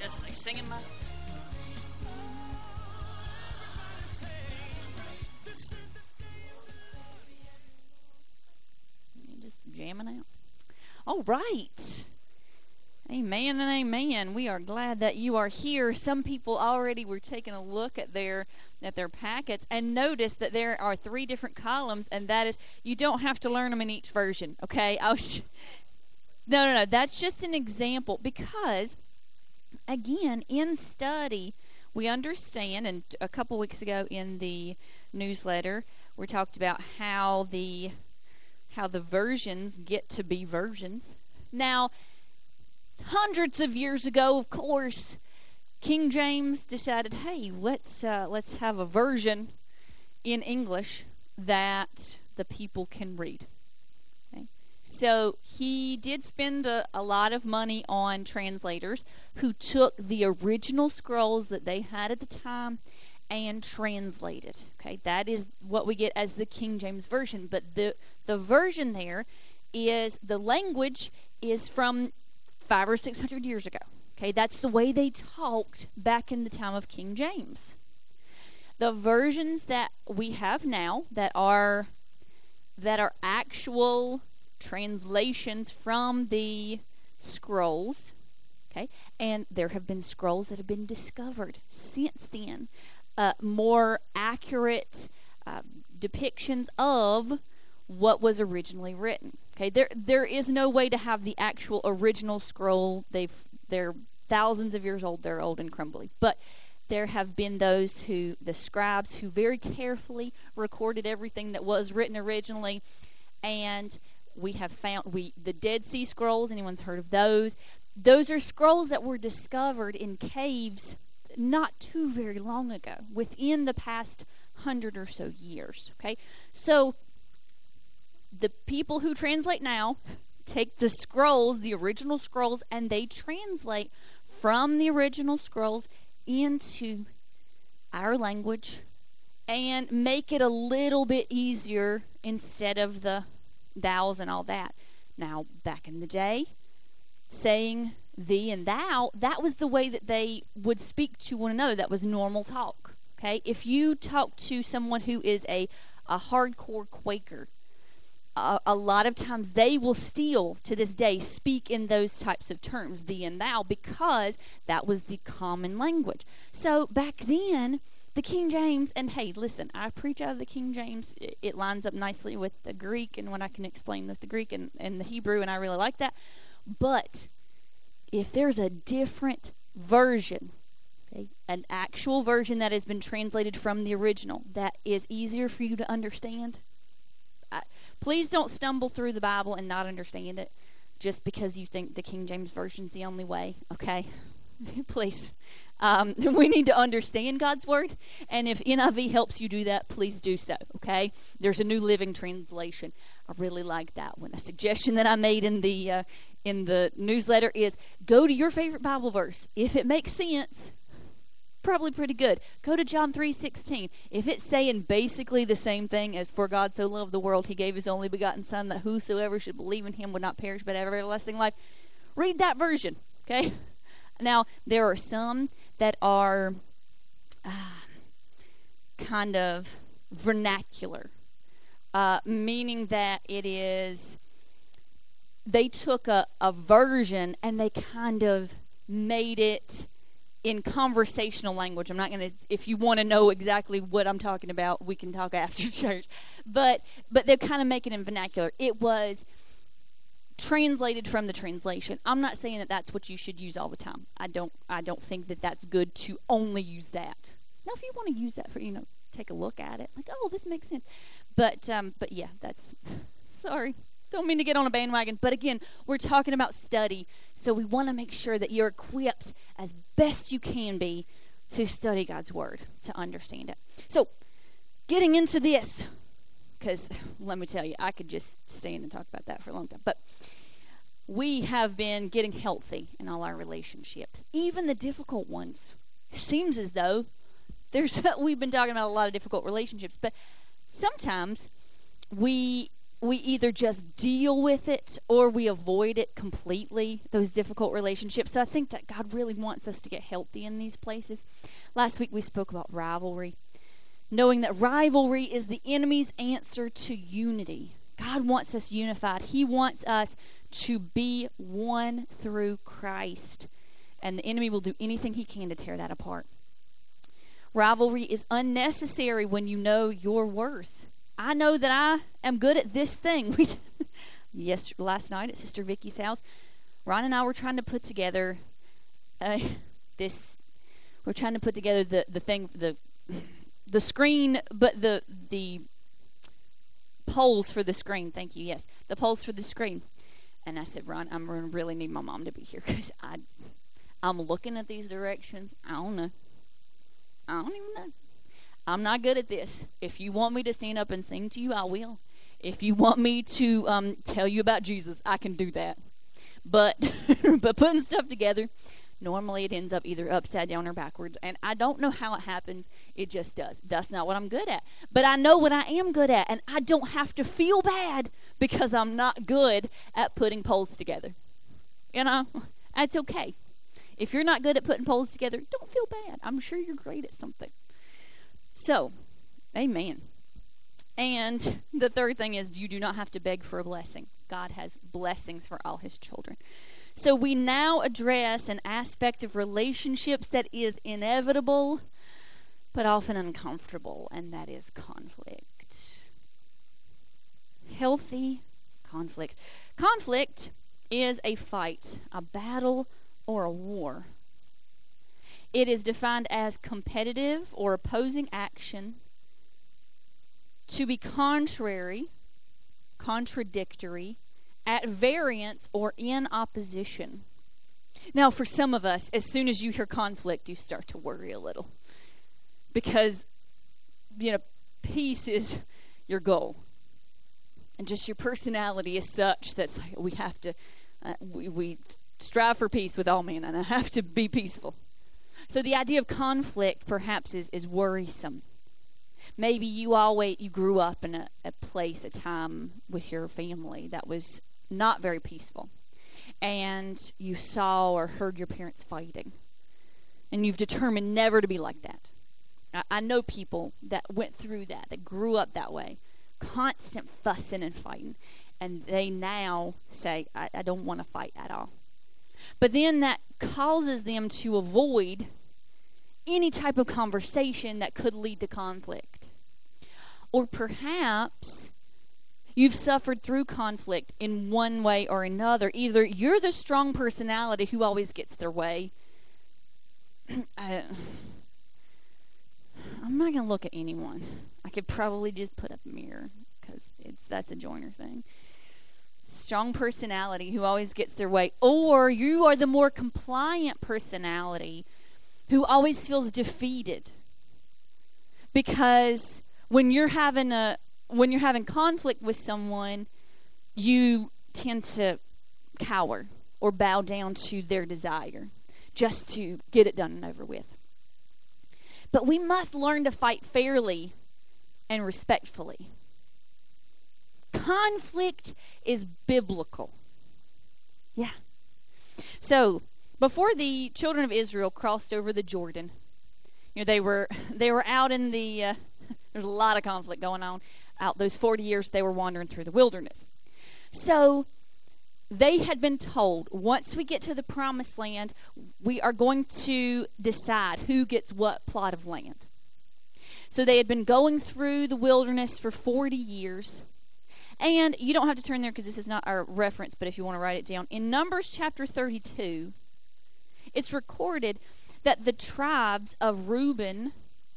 just like singing my. Just jamming out. All right. Amen and amen. We are glad that you are here. Some people already were taking a look at their at their packets and notice that there are three different columns, and that is you don't have to learn them in each version. Okay, I was. No, no, no. That's just an example because, again, in study, we understand, and a couple weeks ago in the newsletter, we talked about how the how the versions get to be versions. Now, hundreds of years ago, of course, King James decided, hey, let's uh, let's have a version in English that the people can read. So he did spend a, a lot of money on translators who took the original scrolls that they had at the time and translated. Okay, that is what we get as the King James version. But the the version there is the language is from five or six hundred years ago. Okay, that's the way they talked back in the time of King James. The versions that we have now that are that are actual translations from the scrolls, okay, and there have been scrolls that have been discovered since then, uh, more accurate uh, depictions of what was originally written. Okay, there there is no way to have the actual original scroll. They've they're thousands of years old. They're old and crumbly, but there have been those who the scribes who very carefully recorded everything that was written originally, and we have found we the Dead Sea Scrolls. Anyone's heard of those? Those are scrolls that were discovered in caves not too very long ago, within the past hundred or so years. Okay, so the people who translate now take the scrolls, the original scrolls, and they translate from the original scrolls into our language and make it a little bit easier instead of the thous and all that. Now, back in the day, saying thee and thou, that was the way that they would speak to one another. That was normal talk. Okay? If you talk to someone who is a, a hardcore Quaker, a, a lot of times they will still, to this day, speak in those types of terms, thee and thou, because that was the common language. So back then, the King James, and hey, listen, I preach out of the King James. It, it lines up nicely with the Greek and when I can explain with the Greek and, and the Hebrew, and I really like that. But if there's a different version, okay, an actual version that has been translated from the original that is easier for you to understand, I, please don't stumble through the Bible and not understand it just because you think the King James Version is the only way, okay? please. Um, we need to understand God's Word, and if NIV helps you do that, please do so, okay? There's a New Living Translation. I really like that one. A suggestion that I made in the uh, in the newsletter is go to your favorite Bible verse. If it makes sense, probably pretty good. Go to John 3:16. If it's saying basically the same thing as for God so loved the world he gave his only begotten son that whosoever should believe in him would not perish but have everlasting life, read that version, okay? Now, there are some that are uh, kind of vernacular, uh, meaning that it is they took a, a version and they kind of made it in conversational language. I'm not going to if you want to know exactly what I'm talking about, we can talk after church. But but they're kind of making it in vernacular. It was translated from the translation. I'm not saying that that's what you should use all the time. I don't I don't think that that's good to only use that. Now if you want to use that for, you know, take a look at it, like, oh, this makes sense. But um but yeah, that's sorry. Don't mean to get on a bandwagon, but again, we're talking about study. So we want to make sure that you're equipped as best you can be to study God's word, to understand it. So, getting into this because let me tell you, I could just stand and talk about that for a long time. But we have been getting healthy in all our relationships, even the difficult ones. Seems as though there's we've been talking about a lot of difficult relationships, but sometimes we we either just deal with it or we avoid it completely, those difficult relationships. So I think that God really wants us to get healthy in these places. Last week we spoke about rivalry, knowing that rivalry is the enemy's answer to unity. God wants us unified, He wants us to be one through Christ. And the enemy will do anything he can to tear that apart. Rivalry is unnecessary when you know your worth. I know that I am good at this thing. Yes, last night at Sister Vicky's house, Ron and I were trying to put together uh, this. We're trying to put together the the thing the the screen, but the the poles for the screen. Thank you. Yes, the poles for the screen. And I said, Ron, I'm gonna really need my mom to be here because I I'm looking at these directions. I don't know. I don't even know. I'm not good at this. If you want me to stand up and sing to you, I will. If you want me to um, tell you about Jesus, I can do that. But but putting stuff together, normally it ends up either upside down or backwards, and I don't know how it happens. It just does. That's not what I'm good at. But I know what I am good at, and I don't have to feel bad because I'm not good at putting poles together. You know, that's okay. If you're not good at putting poles together, don't feel bad. I'm sure you're great at something. So, amen. And the third thing is you do not have to beg for a blessing. God has blessings for all his children. So we now address an aspect of relationships that is inevitable but often uncomfortable, and that is conflict. Healthy conflict. Conflict is a fight, a battle, or a war. It is defined as competitive or opposing action to be contrary, contradictory, at variance, or in opposition. Now, for some of us, as soon as you hear conflict, you start to worry a little because, you know, peace is your goal. And just your personality is such that we have to, uh, we, we strive for peace with all men, and I have to be peaceful. So the idea of conflict perhaps is, is worrisome. Maybe you always you grew up in a, a place, a time with your family that was not very peaceful. And you saw or heard your parents fighting. And you've determined never to be like that. I, know people that went through that, that grew up that way. Constant fussing and fighting. And they now say, I, I don't want to fight at all. But then that causes them to avoid any type of conversation that could lead to conflict. Or perhaps you've suffered through conflict in one way or another. Either you're the strong personality who always gets their way. I, I'm not going to look at anyone. I could probably just put up a mirror because that's a joiner thing strong personality who always gets their way, or you are the more compliant personality who always feels defeated. Because when you're having a when you're having conflict with someone, you tend to cower or bow down to their desire just to get it done and over with. But we must learn to fight fairly and respectfully. Conflict is biblical. Yeah. So, before the children of Israel crossed over the Jordan, you know, they were they were out in the uh, there's a lot of conflict going on out those 40 years they were wandering through the wilderness. So, they had been told once we get to the promised land, we are going to decide who gets what plot of land. So they had been going through the wilderness for 40 years. And you don't have to turn there because this is not our reference, but if you want to write it down, in Numbers chapter 32, it's recorded that the tribes of Reuben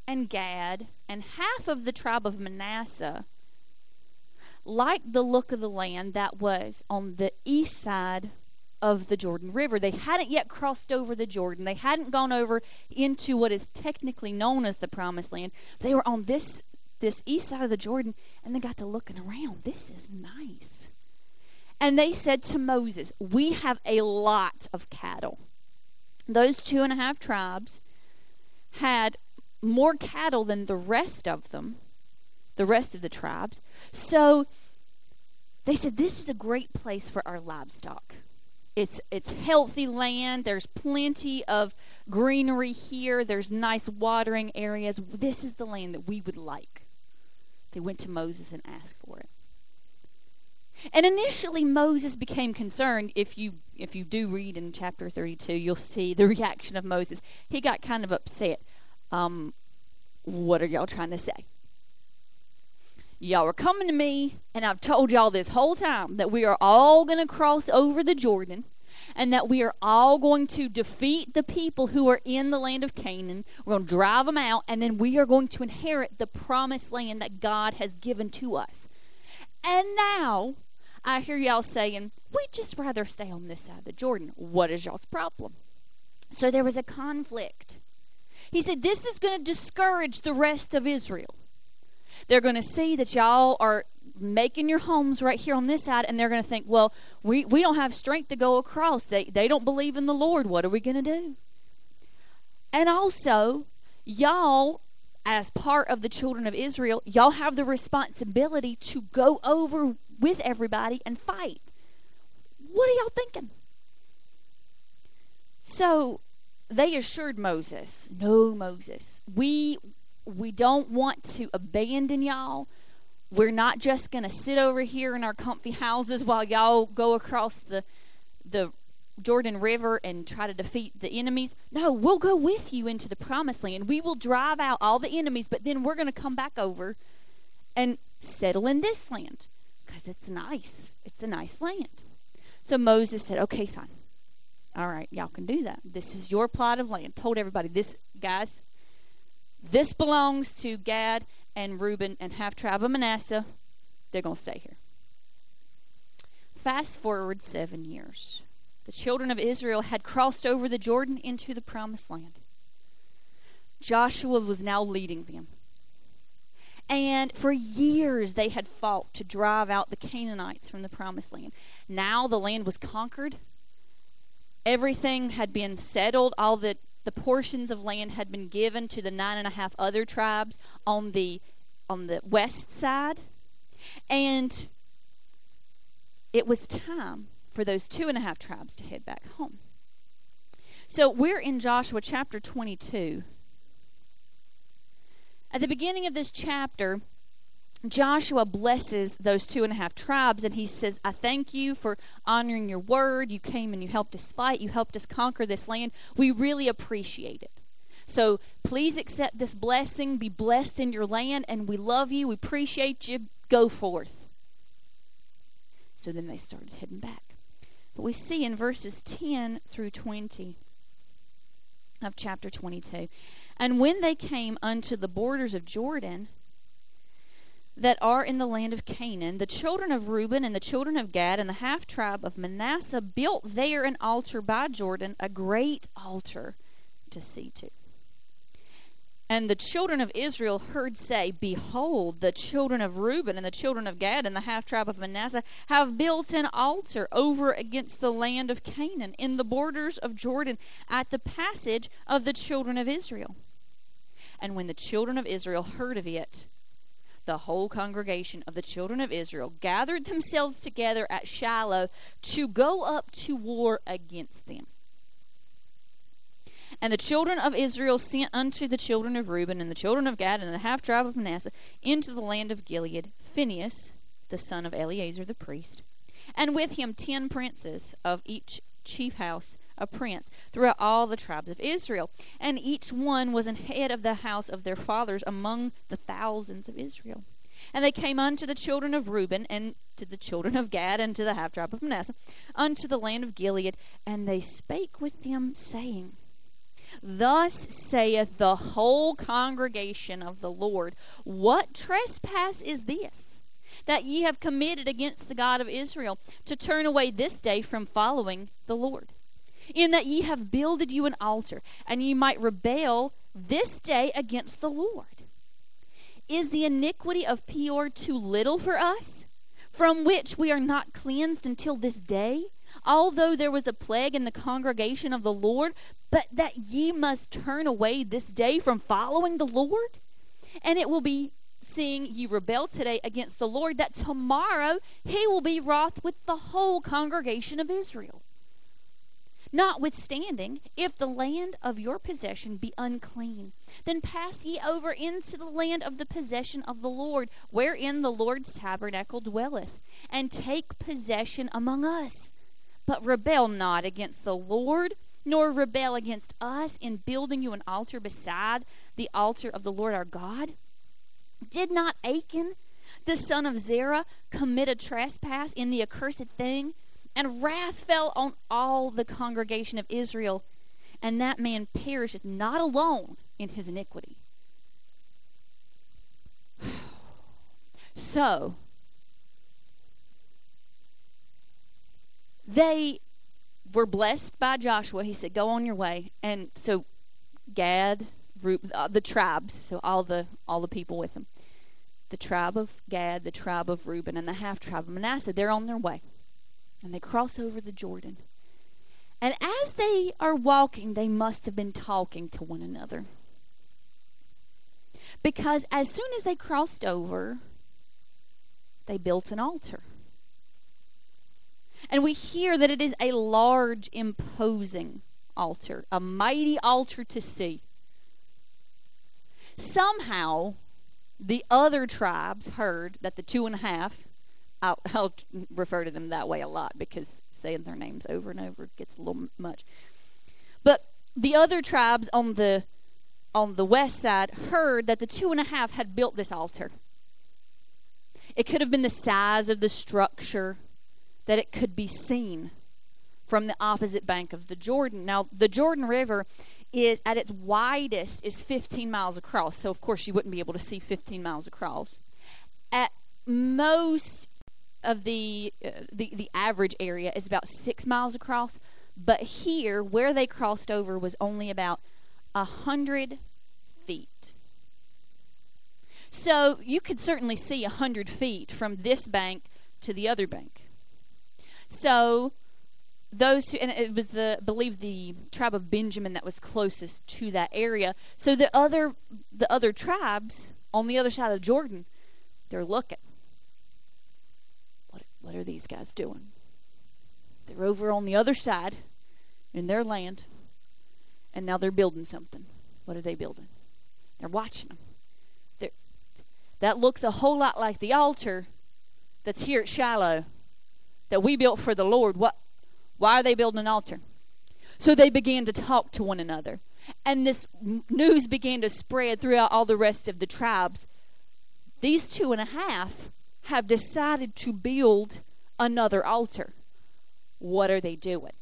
and Gad and half of the tribe of Manasseh liked the look of the land that was on the east side of the Jordan River. They hadn't yet crossed over the Jordan. They hadn't gone over into what is technically known as the promised land. They were on this this east side of the Jordan and they got to looking around. This is nice. And they said to Moses, We have a lot of cattle. Those two and a half tribes had more cattle than the rest of them, the rest of the tribes. So they said this is a great place for our livestock. It's it's healthy land. There's plenty of greenery here. There's nice watering areas. This is the land that we would like. They went to Moses and asked for it. And initially Moses became concerned. If you if you do read in chapter 32, you'll see the reaction of Moses. He got kind of upset. Um, what are y'all trying to say? Y'all are coming to me, and I've told y'all this whole time that we are all going to cross over the Jordan and that we are all going to defeat the people who are in the land of Canaan. We're going to drive them out, and then we are going to inherit the promised land that God has given to us. And now I hear y'all saying, we'd just rather stay on this side of the Jordan. What is y'all's problem? So there was a conflict. He said, This is going to discourage the rest of Israel. They're going to see that y'all are making your homes right here on this side, and they're going to think, well, we, we don't have strength to go across. They, they don't believe in the Lord. What are we going to do? And also, y'all, as part of the children of Israel, y'all have the responsibility to go over with everybody and fight. What are y'all thinking? So they assured Moses, No, Moses, we we don't want to abandon y'all. We're not just going to sit over here in our comfy houses while y'all go across the the Jordan River and try to defeat the enemies. No, we'll go with you into the promised land. We will drive out all the enemies, but then we're going to come back over and settle in this land because it's nice. It's a nice land. So Moses said, "Okay, fine. All right, y'all can do that. This is your plot of land." Told everybody, "This guys, this belongs to Gad and Reuben and half tribe of Manasseh. They're going to stay here. Fast forward seven years. The children of Israel had crossed over the Jordan into the promised land. Joshua was now leading them. And for years they had fought to drive out the Canaanites from the promised land. Now the land was conquered. Everything had been settled. All the the portions of land had been given to the nine and a half other tribes on the on the west side. And it was time for those two and a half tribes to head back home. So we're in joshua chapter 22 at the beginning of this chapter Joshua blesses those two and a half tribes and he says, I thank you for honoring your word. You came and you helped us fight. You helped us conquer this land. We really appreciate it. So please accept this blessing. Be blessed in your land, and we love you. We appreciate you. Go forth. So then they started heading back. But we see in verses 10 through 20 of chapter 22 And when they came unto the borders of Jordan, that are in the land of Canaan, the children of Reuben and the children of Gad and the half tribe of Manasseh built there an altar by Jordan, a great altar to see to. And the children of Israel heard say, Behold, the children of Reuben and the children of Gad and the half tribe of Manasseh have built an altar over against the land of Canaan in the borders of Jordan at the passage of the children of Israel. And when the children of Israel heard of it, the whole congregation of the children of Israel gathered themselves together at Shiloh to go up to war against them. And the children of Israel sent unto the children of Reuben and the children of Gad and the half tribe of Manasseh into the land of Gilead Phinehas, the son of Eleazar the priest, and with him ten princes of each chief house, a prince, throughout all the tribes of Israel. And each one was an head of the house of their fathers among the thousands of Israel. And they came unto the children of Reuben, and to the children of Gad, and to the half tribe of Manasseh, unto the land of Gilead, and they spake with them, saying, Thus saith the whole congregation of the Lord, What trespass is this? That ye have committed against the God of Israel, to turn away this day from following the Lord in that ye have builded you an altar, and ye might rebel this day against the Lord. Is the iniquity of Peor too little for us, from which we are not cleansed until this day? Although there was a plague in the congregation of the Lord, but that ye must turn away this day from following the Lord? And it will be seeing ye rebel today against the Lord, that tomorrow he will be wroth with the whole congregation of Israel. Notwithstanding, if the land of your possession be unclean, then pass ye over into the land of the possession of the Lord, wherein the Lord's tabernacle dwelleth, and take possession among us. But rebel not against the Lord, nor rebel against us in building you an altar beside the altar of the Lord our God. Did not Achan, the son of Zerah, commit a trespass in the accursed thing? And wrath fell on all the congregation of Israel, and that man perisheth not alone in his iniquity. So, they were blessed by Joshua. He said, "Go on your way." And so, Gad, uh, the tribes, so all the all the people with them, the tribe of Gad, the tribe of Reuben, and the half tribe of Manasseh, they're on their way, and they cross over the Jordan. And as they are walking, they must have been talking to one another. Because as soon as they crossed over, they built an altar. And we hear that it is a large, imposing altar, a mighty altar to see. Somehow, the other tribes heard that the two and a half, I'll, I'll refer to them that way a lot because saying their names over and over gets a little much. But the other tribes on the on the west side heard that the two and a half had built this altar. It could have been the size of the structure that it could be seen from the opposite bank of the Jordan. Now, the Jordan River is at its widest is 15 miles across. So of course you wouldn't be able to see 15 miles across. At most of the uh, the the average area is about 6 miles across, but here where they crossed over was only about a 100 feet. So you could certainly see a 100 feet from this bank to the other bank. So those who, and it was the, believe the tribe of Benjamin that was closest to that area. So the other, the other tribes on the other side of Jordan, they're looking. What, are these guys doing? They're over on the other side in their land, and now they're building something. What are they building? They're watching them. They're, that looks a whole lot like the altar that's here at Shiloh that we built for the Lord. What why are they building an altar? So they began to talk to one another. And this news began to spread throughout all the rest of the tribes. These two and a half have decided to build another altar. What are they doing?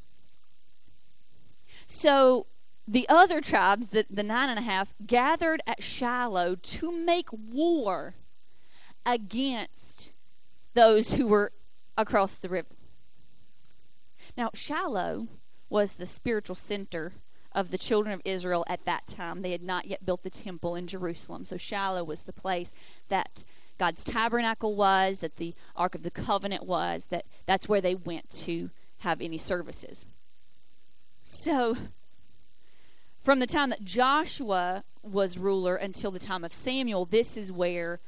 So the other tribes, the, the nine and a half, gathered at Shiloh to make war against those who were across the river. Now, Shiloh was the spiritual center of the children of Israel at that time. They had not yet built the temple in Jerusalem. So Shiloh was the place that God's tabernacle was, that the Ark of the Covenant was, that that's where they went to have any services. So from the time that Joshua was ruler until the time of Samuel, this is where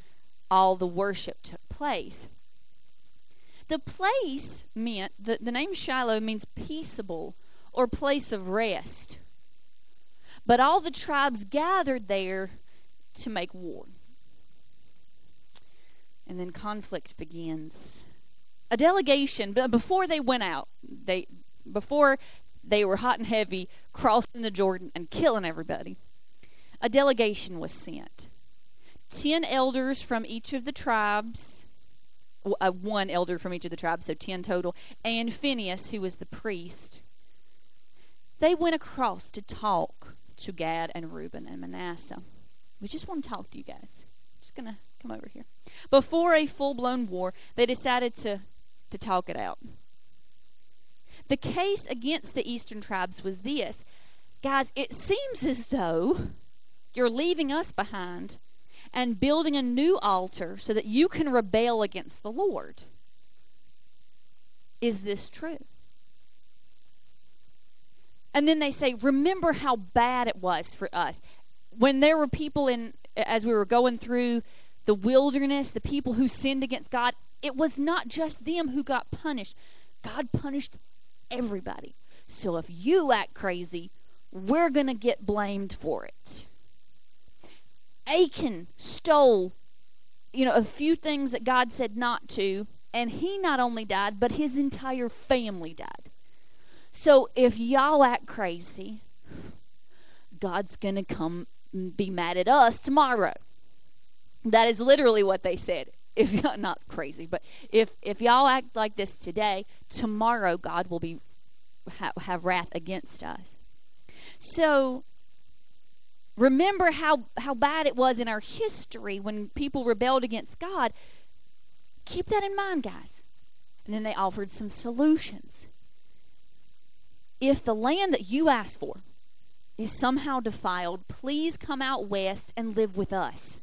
all the worship took place. The place meant, the, the name Shiloh means peaceable or place of rest. But all the tribes gathered there to make war. And then conflict begins. A delegation, but before they went out, they before they were hot and heavy crossing the Jordan and killing everybody, a delegation was sent. Ten elders from each of the tribes uh, one elder from each of the tribes, so 10 total, and Phineas, who was the priest. They went across to talk to Gad and Reuben and Manasseh. We just want to talk to you guys. Going to come over here. Before a full blown war, they decided to, to talk it out. The case against the eastern tribes was this guys, it seems as though you're leaving us behind and building a new altar so that you can rebel against the Lord. Is this true? And then they say, remember how bad it was for us. When there were people in, as we were going through the wilderness, the people who sinned against God, it was not just them who got punished. God punished everybody. So if you act crazy, we're going to get blamed for it. Achan stole, you know, a few things that God said not to, and he not only died, but his entire family died. So if y'all act crazy, God's going to come be mad at us tomorrow. That is literally what they said. If y'all not crazy, but if if y'all act like this today, tomorrow God will be ha, have wrath against us. So remember how how bad it was in our history when people rebelled against God. Keep that in mind, guys. And then they offered some solutions. If the land that you asked for is somehow defiled, please come out west and live with us.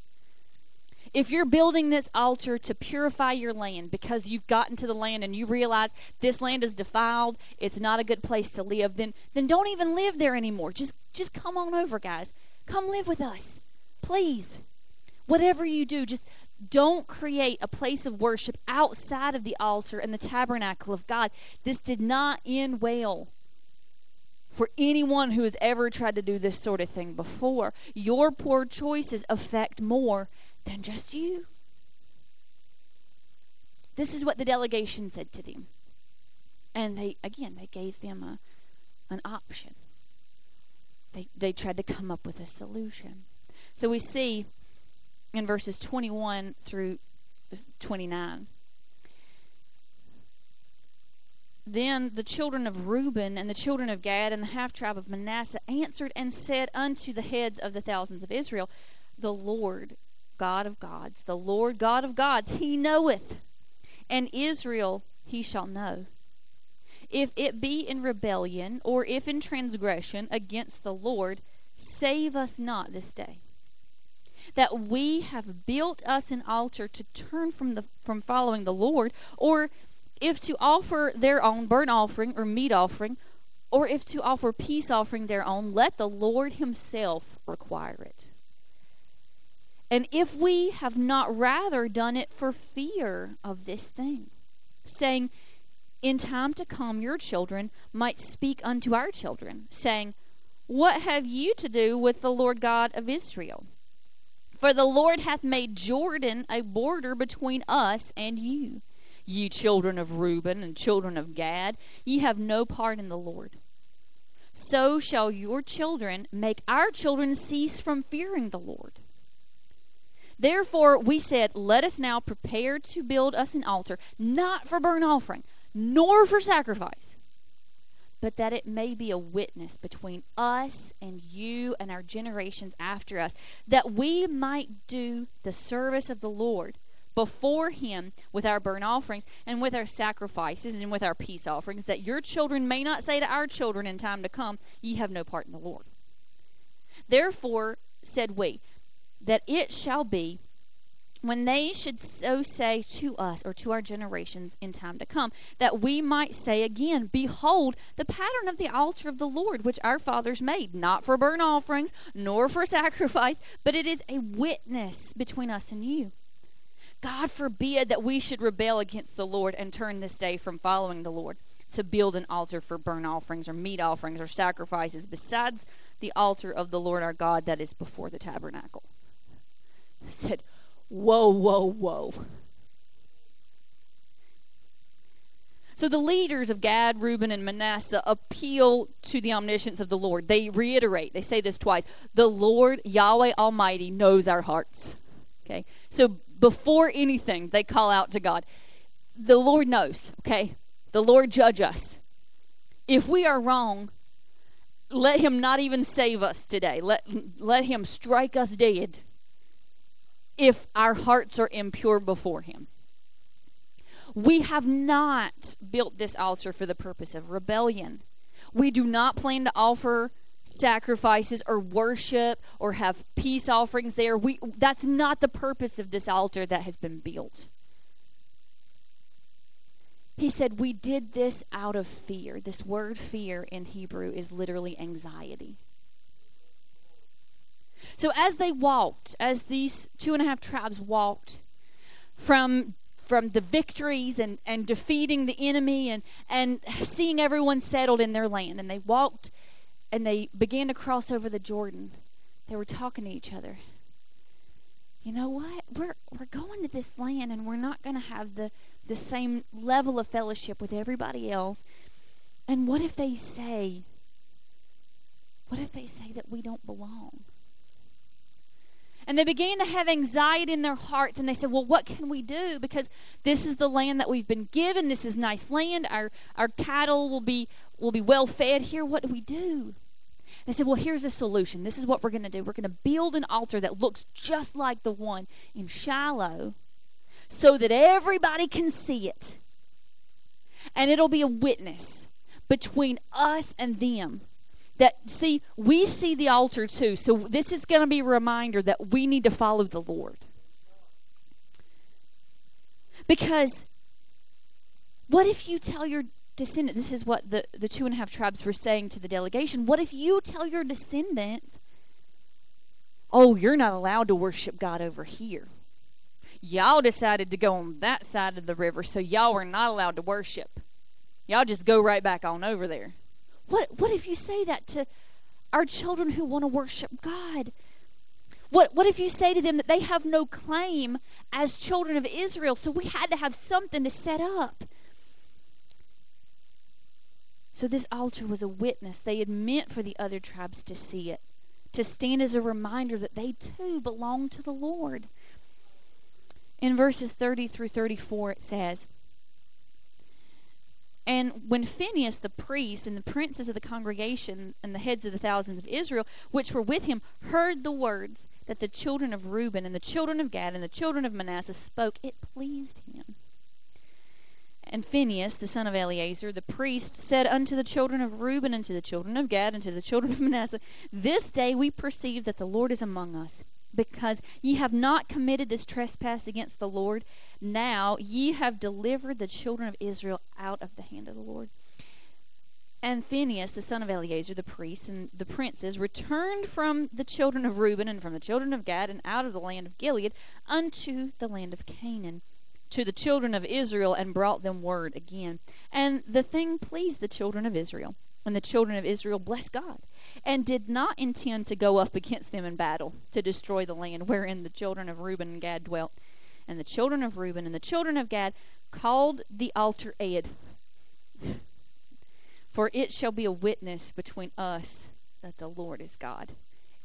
If you're building this altar to purify your land because you've gotten to the land and you realize this land is defiled, it's not a good place to live, then then don't even live there anymore. Just just come on over, guys. Come live with us. Please. Whatever you do, just don't create a place of worship outside of the altar and the tabernacle of God. This did not end well for anyone who has ever tried to do this sort of thing before. Your poor choices affect more than just you. This is what the delegation said to them. And they again they gave them a an option. They they tried to come up with a solution. So we see in verses 21 through 29. Then the children of Reuben and the children of Gad and the half tribe of Manasseh answered and said unto the heads of the thousands of Israel, The Lord God of gods, the Lord God of gods, he knoweth, and Israel he shall know. If it be in rebellion, or if in transgression against the Lord, save us not this day. That we have built us an altar to turn from the from following the Lord, or if to offer their own burnt offering or meat offering, or if to offer peace offering their own, let the Lord himself require it. And if we have not rather done it for fear of this thing, saying, In time to come your children might speak unto our children, saying, What have you to do with the Lord God of Israel? For the Lord hath made Jordan a border between us and you. Ye children of Reuben and children of Gad, ye have no part in the Lord. So shall your children make our children cease from fearing the Lord. Therefore we said, Let us now prepare to build us an altar, not for burnt offering, nor for sacrifice, but that it may be a witness between us and you and our generations after us, that we might do the service of the Lord before him with our burnt offerings and with our sacrifices and with our peace offerings, that your children may not say to our children in time to come, Ye have no part in the Lord. Therefore said we, that it shall be when they should so say to us or to our generations in time to come, that we might say again, Behold, the pattern of the altar of the Lord, which our fathers made, not for burnt offerings, nor for sacrifice, but it is a witness between us and you. God forbid that we should rebel against the Lord and turn this day from following the Lord to build an altar for burnt offerings or meat offerings or sacrifices besides the altar of the Lord our God that is before the tabernacle. I said, Whoa, whoa, whoa. So the leaders of Gad, Reuben, and Manasseh appeal to the omniscience of the Lord. They reiterate, they say this twice the Lord, Yahweh Almighty, knows our hearts. Okay? So before anything, they call out to God. The Lord knows, okay? The Lord judge us. If we are wrong, let him not even save us today. Let, let him strike us dead if our hearts are impure before Him. We have not built this altar for the purpose of rebellion. We do not plan to offer sacrifices or worship or have peace offerings there. We that's not the purpose of this altar that has been built. He said we did this out of fear. This word fear in Hebrew is literally anxiety. So as they walked, as these two and a half tribes walked from from the victories and, and defeating the enemy and, and seeing everyone settled in their land, and they walked and they began to cross over the Jordan, they were talking to each other. You know what? We're we're going to this land and we're not going to have the the same level of fellowship with everybody else. And what if they say what if they say that we don't belong? And they began to have anxiety in their hearts, and they said, Well, what can we do? Because this is the land that we've been given. This is nice land. Our our cattle will be will be well fed here. What do we do? They said, Well, here's a solution. This is what we're going to do. We're going to build an altar that looks just like the one in Shiloh so that everybody can see it. And it'll be a witness between us and them that see we see the altar too so this is going to be a reminder that we need to follow the lord because what if you tell your descendant this is what the, the two and a half tribes were saying to the delegation what if you tell your descendants oh you're not allowed to worship god over here y'all decided to go on that side of the river so y'all are not allowed to worship y'all just go right back on over there what what if you say that to our children who want to worship God? What what if you say to them that they have no claim as children of Israel? So we had to have something to set up. So this altar was a witness. They had meant for the other tribes to see it, to stand as a reminder that they too belong to the Lord. In verses 30 through 34 it says, and when Phinehas the priest and the princes of the congregation and the heads of the thousands of Israel, which were with him, heard the words that the children of Reuben and the children of Gad and the children of Manasseh spoke, it pleased him. And Phinehas, the son of Eleazar, the priest, said unto the children of Reuben and to the children of Gad and to the children of Manasseh, This day we perceive that the Lord is among us, because ye have not committed this trespass against the Lord, now ye have delivered the children of Israel out of the hand of the Lord. And Phinehas, the son of Eleazar, the priest, and the princes returned from the children of Reuben and from the children of Gad and out of the land of Gilead unto the land of Canaan to the children of Israel and brought them word again. And the thing pleased the children of Israel. And the children of Israel blessed God and did not intend to go up against them in battle to destroy the land wherein the children of Reuben and Gad dwelt. And the children of Reuben and the children of Gad called the altar Ed. For it shall be a witness between us that the Lord is God.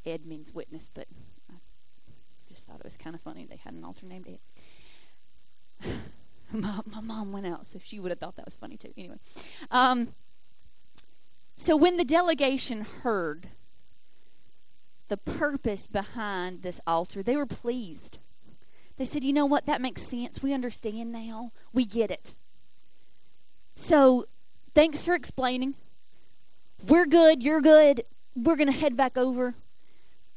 Ed means witness, but I just thought it was kind of funny they had an altar named Ed. my, my mom went out, so she would have thought that was funny too. Anyway, um, so when the delegation heard the purpose behind this altar, they were pleased. They said, you know what? That makes sense. We understand now. We get it. So thanks for explaining. We're good. You're good. We're to head back over.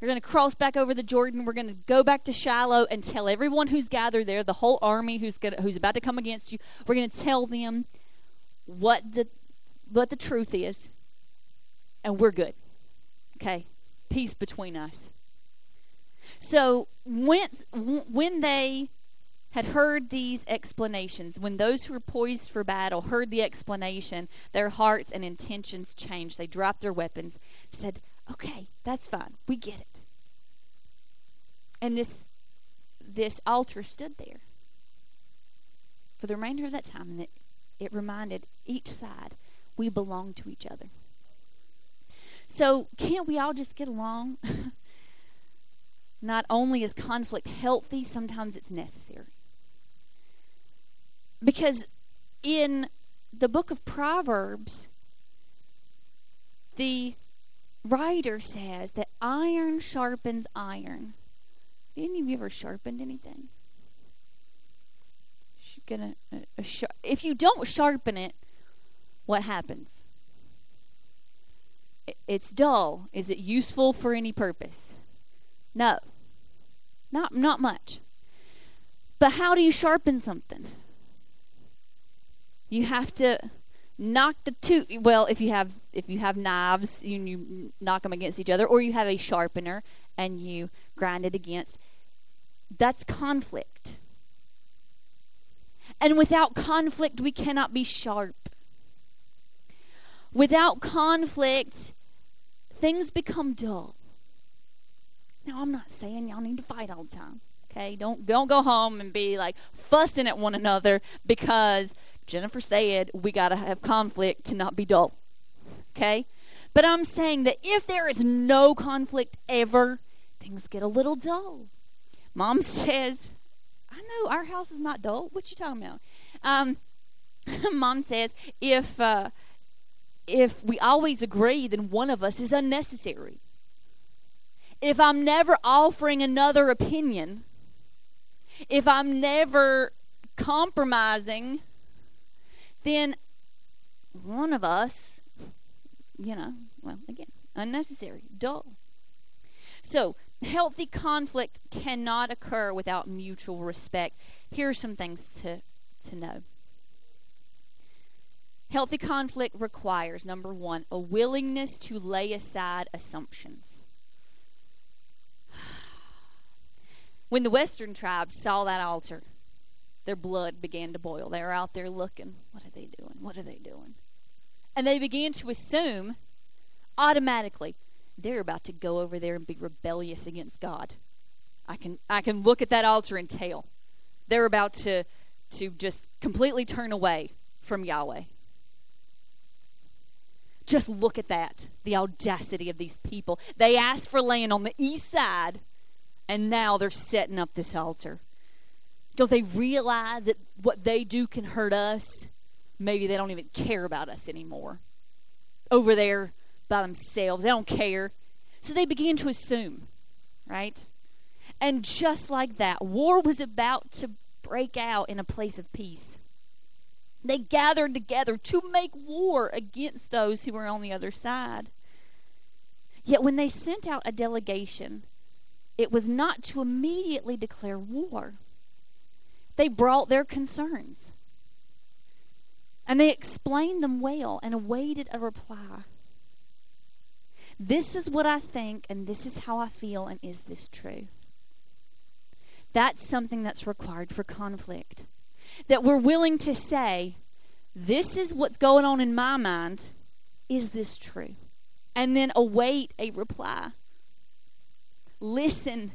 We're going to cross back over the Jordan. We're going to go back to Shiloh and tell everyone who's gathered there, the whole army who's gonna, who's about to come against you. We're going to tell them what the what the truth is, and we're good. Okay, peace between us. So when when they had heard these explanations, when those who were poised for battle heard the explanation, their hearts and intentions changed. They dropped their weapons, said, "Okay, that's fine. We get it." And this this altar stood there for the remainder of that time, and it, it reminded each side we belong to each other. So can't we all just get along? not only is conflict healthy, sometimes it's necessary. Because in the book of Proverbs, the writer says that iron sharpens iron. Any of you ever sharpened anything? Gonna, uh, if you don't sharpen it, what happens? It's dull. Is it useful for any purpose? No. Not not much. But how do you sharpen something? You have to knock the two well if you have if you have knives you, you knock them against each other or you have a sharpener and you grind it against. That's conflict. And without conflict, we cannot be sharp. Without conflict, things become dull. Now, I'm not saying y'all need to fight all the time. Okay, don't don't go home and be like fussing at one another because Jennifer said we got to have conflict to not be dull. Okay? But I'm saying that if there is no conflict ever, things get a little dull. Mom says, I know our house is not dull. What you talking about? Um, Mom says if uh, if we always agree, then one of us is unnecessary. If I'm never offering another opinion, if I'm never compromising, then one of us, you know, well, again, unnecessary, dull. So, healthy conflict cannot occur without mutual respect. Here are some things to, to know. Healthy conflict requires, number one, a willingness to lay aside assumptions. When the western tribes saw that altar, their blood began to boil. They were out there looking. What are they doing? What are they doing? And they began to assume automatically they're about to go over there and be rebellious against God. I can I can look at that altar and tell. They're about to to just completely turn away from Yahweh. Just look at that. The audacity of these people. They asked for land on the east side and now they're setting up this altar. Don't they realize that what they do can hurt us? Maybe they don't even care about us anymore. Over there by themselves, they don't care. So they began to assume, right? And just like that, war was about to break out in a place of peace. They gathered together to make war against those who were on the other side. Yet when they sent out a delegation it was not to immediately declare war. They brought their concerns. And they explained them well and awaited a reply. This is what I think, and this is how I feel, and is this true? That's something that's required for conflict. That we're willing to say, this is what's going on in my mind. Is this true? And then await a reply listen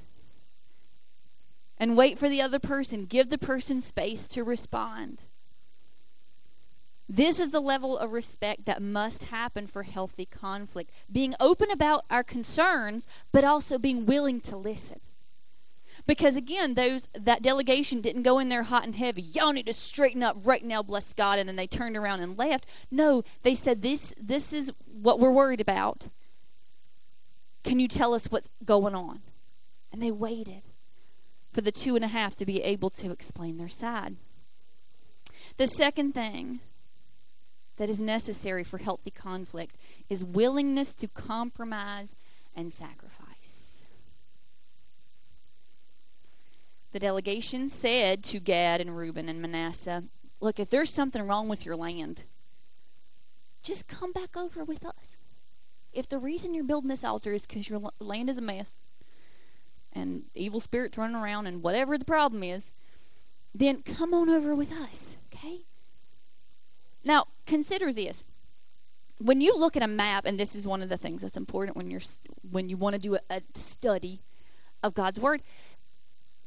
and wait for the other person. Give the person space to respond. This is the level of respect that must happen for healthy conflict. Being open about our concerns, but also being willing to listen. Because again, those that delegation didn't go in there hot and heavy. Y'all need to straighten up right now, bless God, and then they turned around and left. No, they said this this is what we're worried about. Can you tell us what's going on? And they waited for the two and a half to be able to explain their side. The second thing that is necessary for healthy conflict is willingness to compromise and sacrifice. The delegation said to Gad and Reuben and Manasseh, Look, if there's something wrong with your land, just come back over with us if the reason you're building this altar is because your land is a mess and evil spirits running around and whatever the problem is, then come on over with us, okay? Now, consider this. When you look at a map, and this is one of the things that's important when you're when you want to do a, a study of God's word,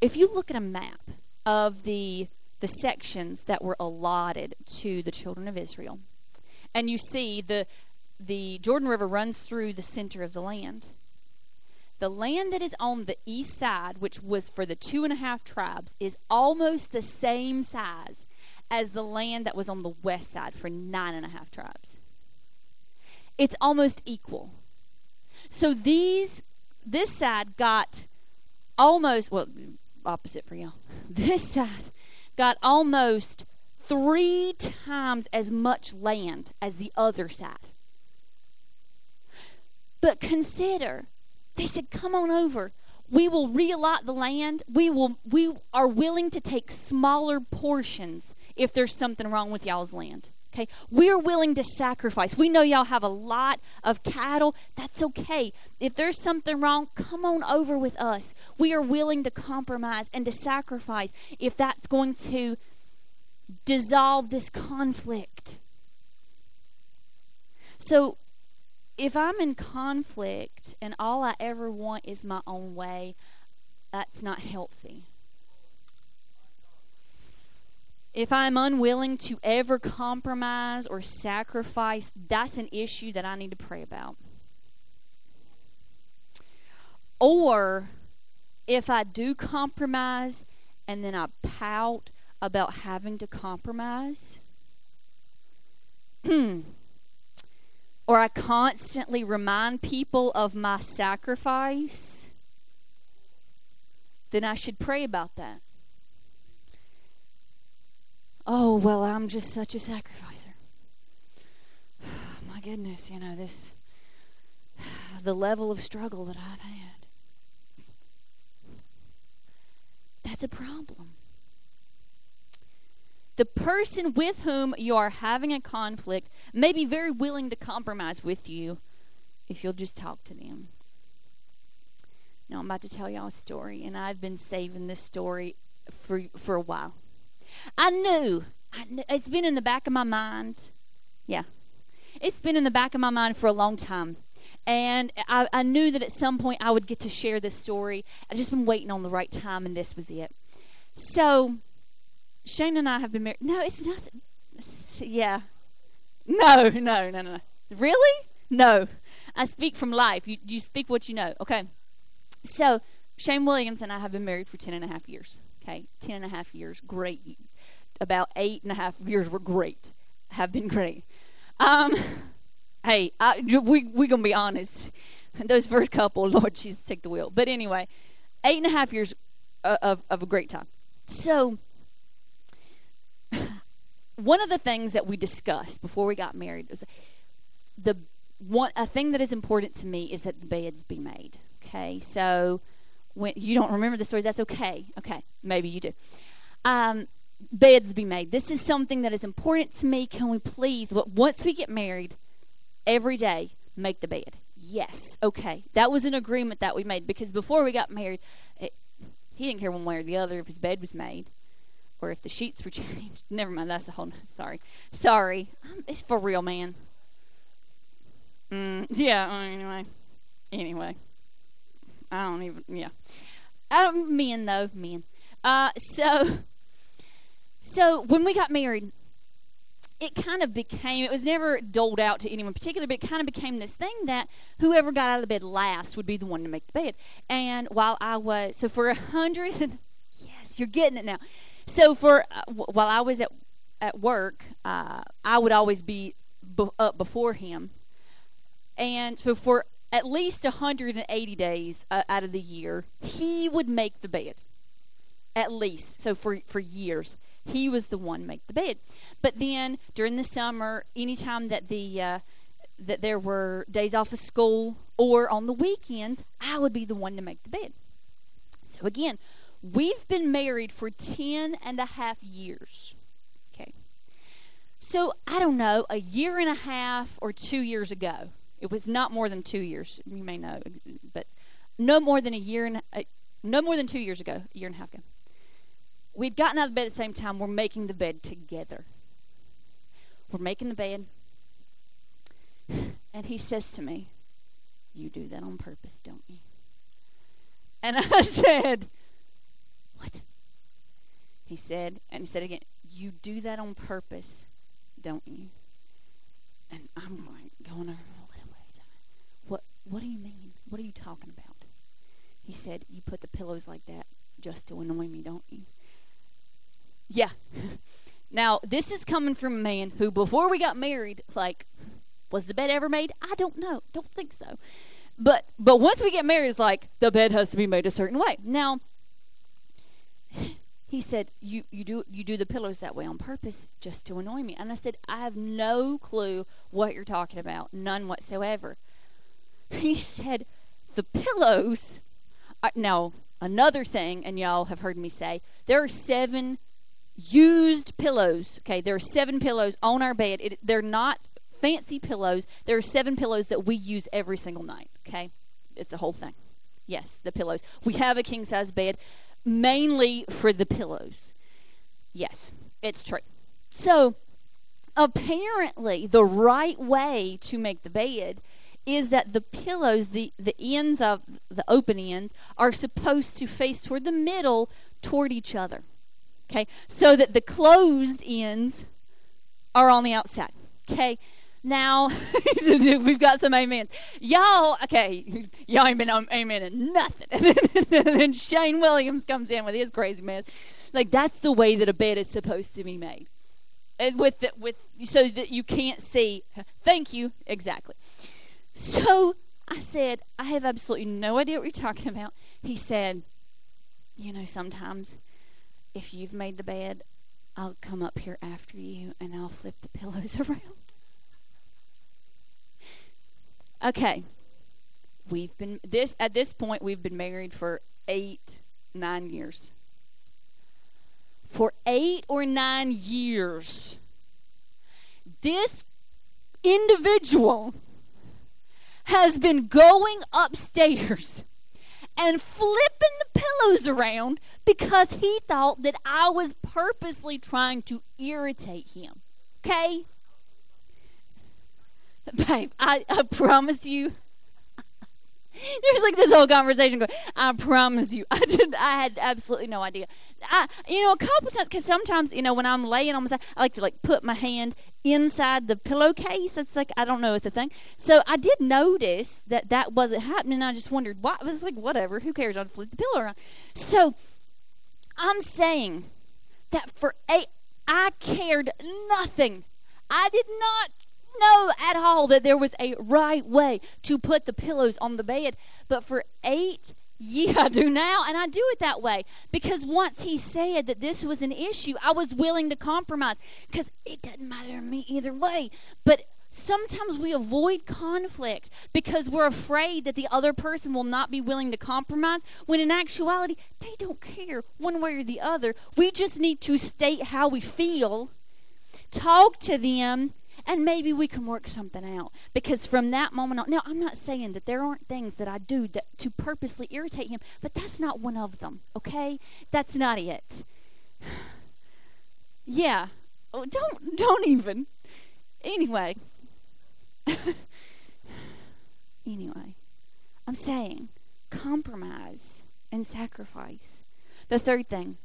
if you look at a map of the the sections that were allotted to the children of Israel, and you see the the Jordan River runs through the center of the land. The land that is on the east side, which was for the two and a half tribes, is almost the same size as the land that was on the west side for nine and a half tribes. It's almost equal. So these this side got almost well opposite for y'all. This side got almost three times as much land as the other side. But consider, they said, come on over. We will reallot the land. We will we are willing to take smaller portions if there's something wrong with y'all's land. Okay, we're willing to sacrifice. We know y'all have a lot of cattle. That's okay. If there's something wrong, come on over with us. We are willing to compromise and to sacrifice if that's going to dissolve this conflict. So, if I'm in conflict and all I ever want is my own way, that's not healthy. If I'm unwilling to ever compromise or sacrifice, that's an issue that I need to pray about. Or if I do compromise and then I pout about having to compromise, hmm, or I constantly remind people of my sacrifice, then I should pray about that. Oh, well, I'm just such a sacrificer. My goodness, you know, this, the level of struggle that I've had. That's a problem. The person with whom you are having a conflict may be very willing to compromise with you if you'll just talk to them. Now, I'm about to tell y'all a story, and I've been saving this story for, for a while. I knew, I knew, it's been in the back of my mind. Yeah. It's been in the back of my mind for a long time. And I, I knew that at some point I would get to share this story. I've just been waiting on the right time, and this was it. So, Shane and I have been married. No, it's not. Yeah. No, no, no, no. Really? No. I speak from life. You, you speak what you know. Okay. So, Shane Williams and I have been married for ten and a half years. Okay. Ten and a half years. Great. About eight and a half years were great. Have been great. Um, hey, I, we, going to be honest. Those first couple, Lord Jesus, take the wheel. But anyway, eight and a half years uh, of, of a great time. So, one of the things that we discussed before we got married was the one a thing that is important to me is that the beds be made. Okay, so when you don't remember the story, that's okay. Okay, maybe you do. Um, beds be made. This is something that is important to me. Can we please? But once we get married, every day make the bed. Yes, okay. That was an agreement that we made because before we got married, it, he didn't care one way or the other if his bed was made or if the sheets were changed. Never mind, that's a whole. Sorry, sorry. Um, it's for real, man. Mm, yeah. Anyway, anyway, I don't even. Yeah, I don't men though men. Uh, so, so when we got married, it kind of became. It was never doled out to anyone particular, but it kind of became this thing that whoever got out of bed last would be the one to make the bed. And while I was so for a hundred, yes, you're getting it now. So for uh, w- while I was at at work, uh, I would always be b- up before him, and so for at least 180 days uh, out of the year, he would make the bed. At least, so for for years, he was the one make the bed. But then during the summer, anytime that the uh, that there were days off of school or on the weekends, I would be the one to make the bed. So again, We've been married for 10 and a half years. Okay. So, I don't know, a year and a half or two years ago, it was not more than two years, you may know, but no more than a year and a, no more than two years ago, a year and a half ago. We'd gotten out of bed at the same time. We're making the bed together. We're making the bed. And he says to me, You do that on purpose, don't you? And I said, what? He said, and he said again, You do that on purpose, don't you? And I'm like, going over, what, what do you mean? What are you talking about? He said, You put the pillows like that just to annoy me, don't you? Yeah. now, this is coming from a man who, before we got married, like, was the bed ever made? I don't know. Don't think so. But but once we get married, it's like the bed has to be made a certain way. Now, he said, "You you do you do the pillows that way on purpose just to annoy me." And I said, "I have no clue what you're talking about, none whatsoever." He said, "The pillows." Are, now another thing, and y'all have heard me say there are seven used pillows. Okay, there are seven pillows on our bed. It, they're not fancy pillows. There are seven pillows that we use every single night. Okay, it's a whole thing. Yes, the pillows. We have a king size bed mainly for the pillows. Yes, it's true. So, apparently, the right way to make the bed is that the pillows, the, the ends of the open ends, are supposed to face toward the middle, toward each other. Okay? So that the closed ends are on the outside. Okay? Now, we've got some amens. Y'all, okay, y'all ain't been um, on amen and nothing. and then Shane Williams comes in with his crazy mess. Like, that's the way that a bed is supposed to be made. And with, the, with so that you can't see. Thank you. Exactly. So I said, I have absolutely no idea what you're talking about. He said, You know, sometimes if you've made the bed, I'll come up here after you and I'll flip the pillows around. Okay. We've been this at this point we've been married for 8 9 years. For 8 or 9 years this individual has been going upstairs and flipping the pillows around because he thought that I was purposely trying to irritate him. Okay? Babe, I, I promise you. There's like this whole conversation going. I promise you, I did. I had absolutely no idea. I, you know, a couple times because sometimes, you know, when I'm laying on my side, I like to like put my hand inside the pillowcase. It's like I don't know, it's a thing. So I did notice that that wasn't happening. I just wondered why. I was like, whatever, who cares? I'll flip the pillow around. So I'm saying that for a, I cared nothing. I did not know at all that there was a right way to put the pillows on the bed. But for eight yeah, I do now, and I do it that way because once he said that this was an issue, I was willing to compromise because it doesn't matter to me either way. But sometimes we avoid conflict because we're afraid that the other person will not be willing to compromise when in actuality they don't care one way or the other. We just need to state how we feel, talk to them, and maybe we can work something out. Because from that moment on, now I'm not saying that there aren't things that I do that, to purposely irritate him, but that's not one of them, okay? That's not it. yeah. Oh, don't don't even. Anyway. anyway, I'm saying compromise and sacrifice. The third thing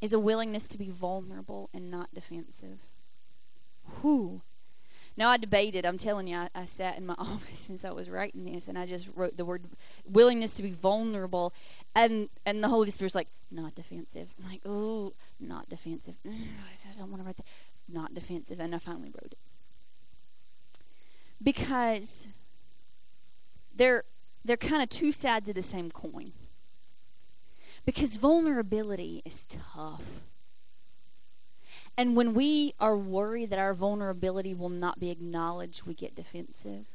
is a willingness to be vulnerable and not defensive. Whew. Now I debated. I'm telling you, I, I sat in my office since I was writing this, and I just wrote the word willingness to be vulnerable, and and the Holy Spirit's like not defensive. I'm like, oh, not defensive. Mm, I don't want to write that. Not defensive, and I finally wrote it because they're they're kind of two sides of the same coin. Because vulnerability is tough. And when we are worried that our vulnerability will not be acknowledged, we get defensive.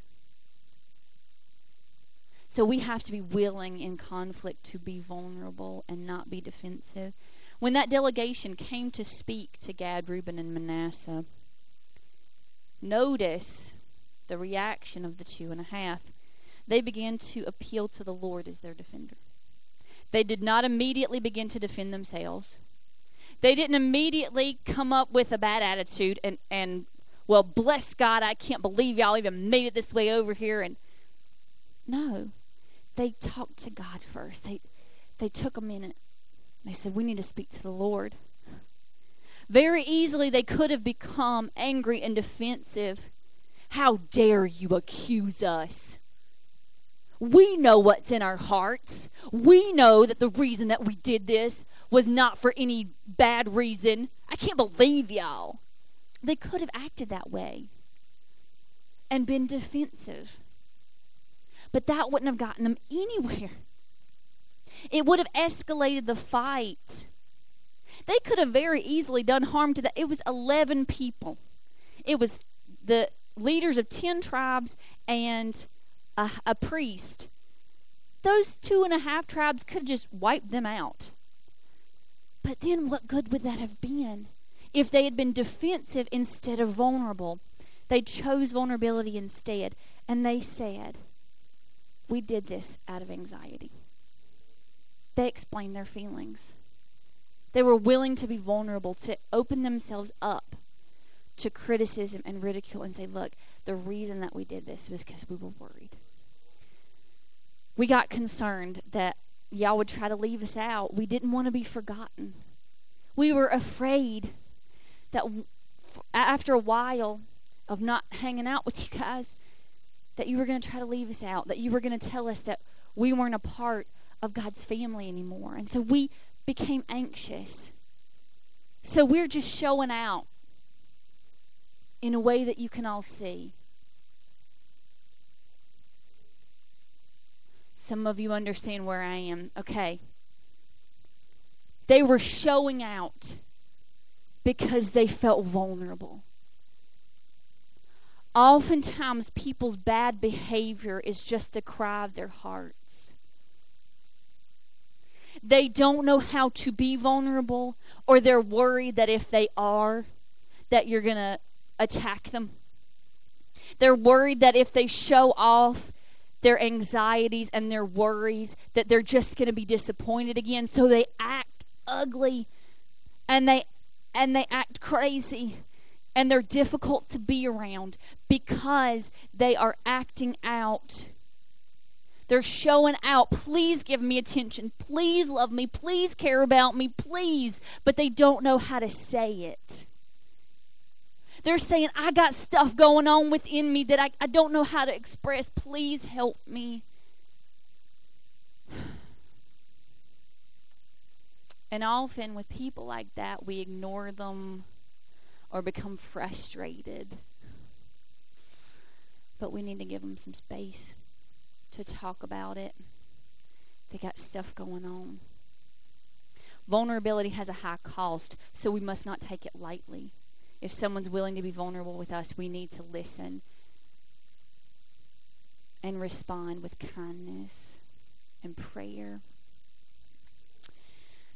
So we have to be willing in conflict to be vulnerable and not be defensive. When that delegation came to speak to Gad, Reuben, and Manasseh, notice the reaction of the two and a half. They began to appeal to the Lord as their defender. They did not immediately begin to defend themselves. They didn't immediately come up with a bad attitude and, and well, bless God, I can't believe y'all even made it this way over here. And no, they talked to God first. They, they took a minute. They said, We need to speak to the Lord. Very easily, they could have become angry and defensive. How dare you accuse us? We know what's in our hearts. We know that the reason that we did this was not for any bad reason. I can't believe y'all. They could have acted that way and been defensive. But that wouldn't have gotten them anywhere. It would have escalated the fight. They could have very easily done harm to that. It was 11 people. It was the leaders of 10 tribes and a, a priest. Those two and a half tribes could have just wiped them out. But then what good would that have been if they had been defensive instead of vulnerable? They chose vulnerability instead. And they said, We did this out of anxiety. They explained their feelings. They were willing to be vulnerable, to open themselves up to criticism and ridicule and say, Look, the reason that we did this was because we were worried. We got concerned that y'all would try to leave us out. We didn't want to be forgotten. We were afraid that after a while of not hanging out with you guys, that you were going to try to leave us out, that you were going to tell us that we weren't a part of God's family anymore. And so we became anxious. So we're just showing out in a way that you can all see. Some of you understand where I am. Okay. They were showing out because they felt vulnerable. Oftentimes, people's bad behavior is just a cry of their hearts. They don't know how to be vulnerable, or they're worried that if they are, that you're going to attack them. They're worried that if they show off their anxieties and their worries, that they're just going to be disappointed again. So they act ugly and they and they act crazy and they're difficult to be around because they are acting out. They're showing out, please give me attention, please love me, please care about me, please, but they don't know how to say it. They're saying, I got stuff going on within me that I, I don't know how to express. Please help me. And often with people like that, we ignore them or become frustrated. But we need to give them some space to talk about it. They got stuff going on. Vulnerability has a high cost, so we must not take it lightly. If someone's willing to be vulnerable with us, we need to listen and respond with kindness and prayer.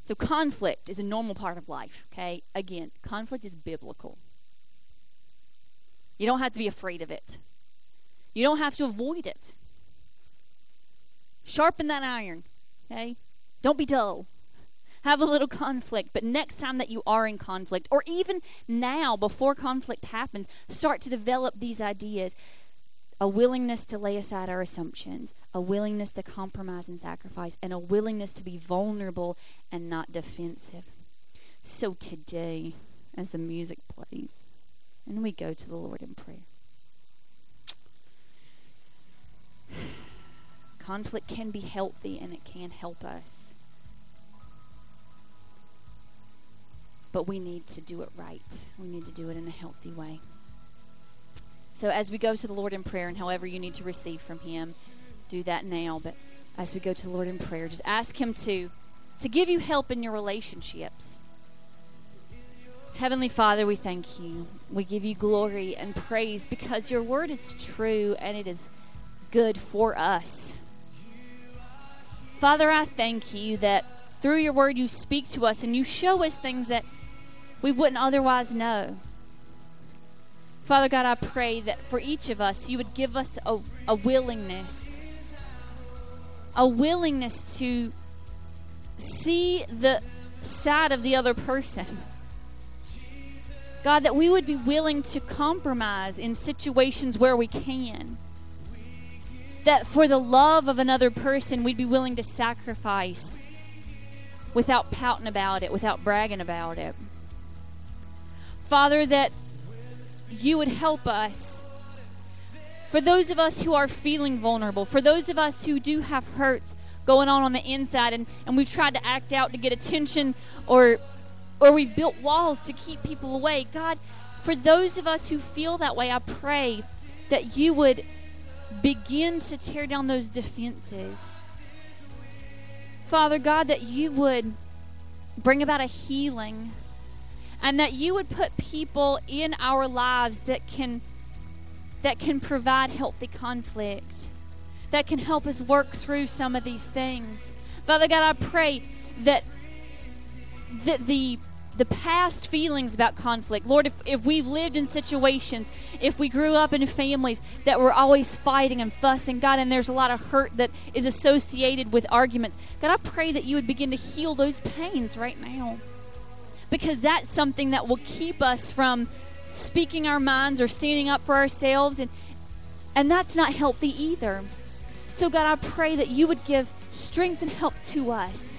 So, conflict is a normal part of life, okay? Again, conflict is biblical. You don't have to be afraid of it, you don't have to avoid it. Sharpen that iron, okay? Don't be dull. Have a little conflict, but next time that you are in conflict, or even now before conflict happens, start to develop these ideas a willingness to lay aside our assumptions, a willingness to compromise and sacrifice, and a willingness to be vulnerable and not defensive. So today, as the music plays, and we go to the Lord in prayer. Conflict can be healthy and it can help us. But we need to do it right. We need to do it in a healthy way. So as we go to the Lord in prayer, and however you need to receive from Him, do that now. But as we go to the Lord in prayer, just ask Him to to give you help in your relationships. Heavenly Father, we thank you. We give you glory and praise because your word is true and it is good for us. Father, I thank you that through your word you speak to us and you show us things that we wouldn't otherwise know. Father God, I pray that for each of us, you would give us a, a willingness, a willingness to see the side of the other person. God, that we would be willing to compromise in situations where we can. That for the love of another person, we'd be willing to sacrifice without pouting about it, without bragging about it. Father, that you would help us. For those of us who are feeling vulnerable, for those of us who do have hurts going on on the inside and, and we've tried to act out to get attention or or we've built walls to keep people away. God, for those of us who feel that way, I pray that you would begin to tear down those defenses. Father God, that you would bring about a healing and that you would put people in our lives that can that can provide healthy conflict that can help us work through some of these things father god i pray that the the the past feelings about conflict. Lord, if, if we've lived in situations, if we grew up in families that were always fighting and fussing, God, and there's a lot of hurt that is associated with arguments, God, I pray that you would begin to heal those pains right now. Because that's something that will keep us from speaking our minds or standing up for ourselves and and that's not healthy either. So God, I pray that you would give strength and help to us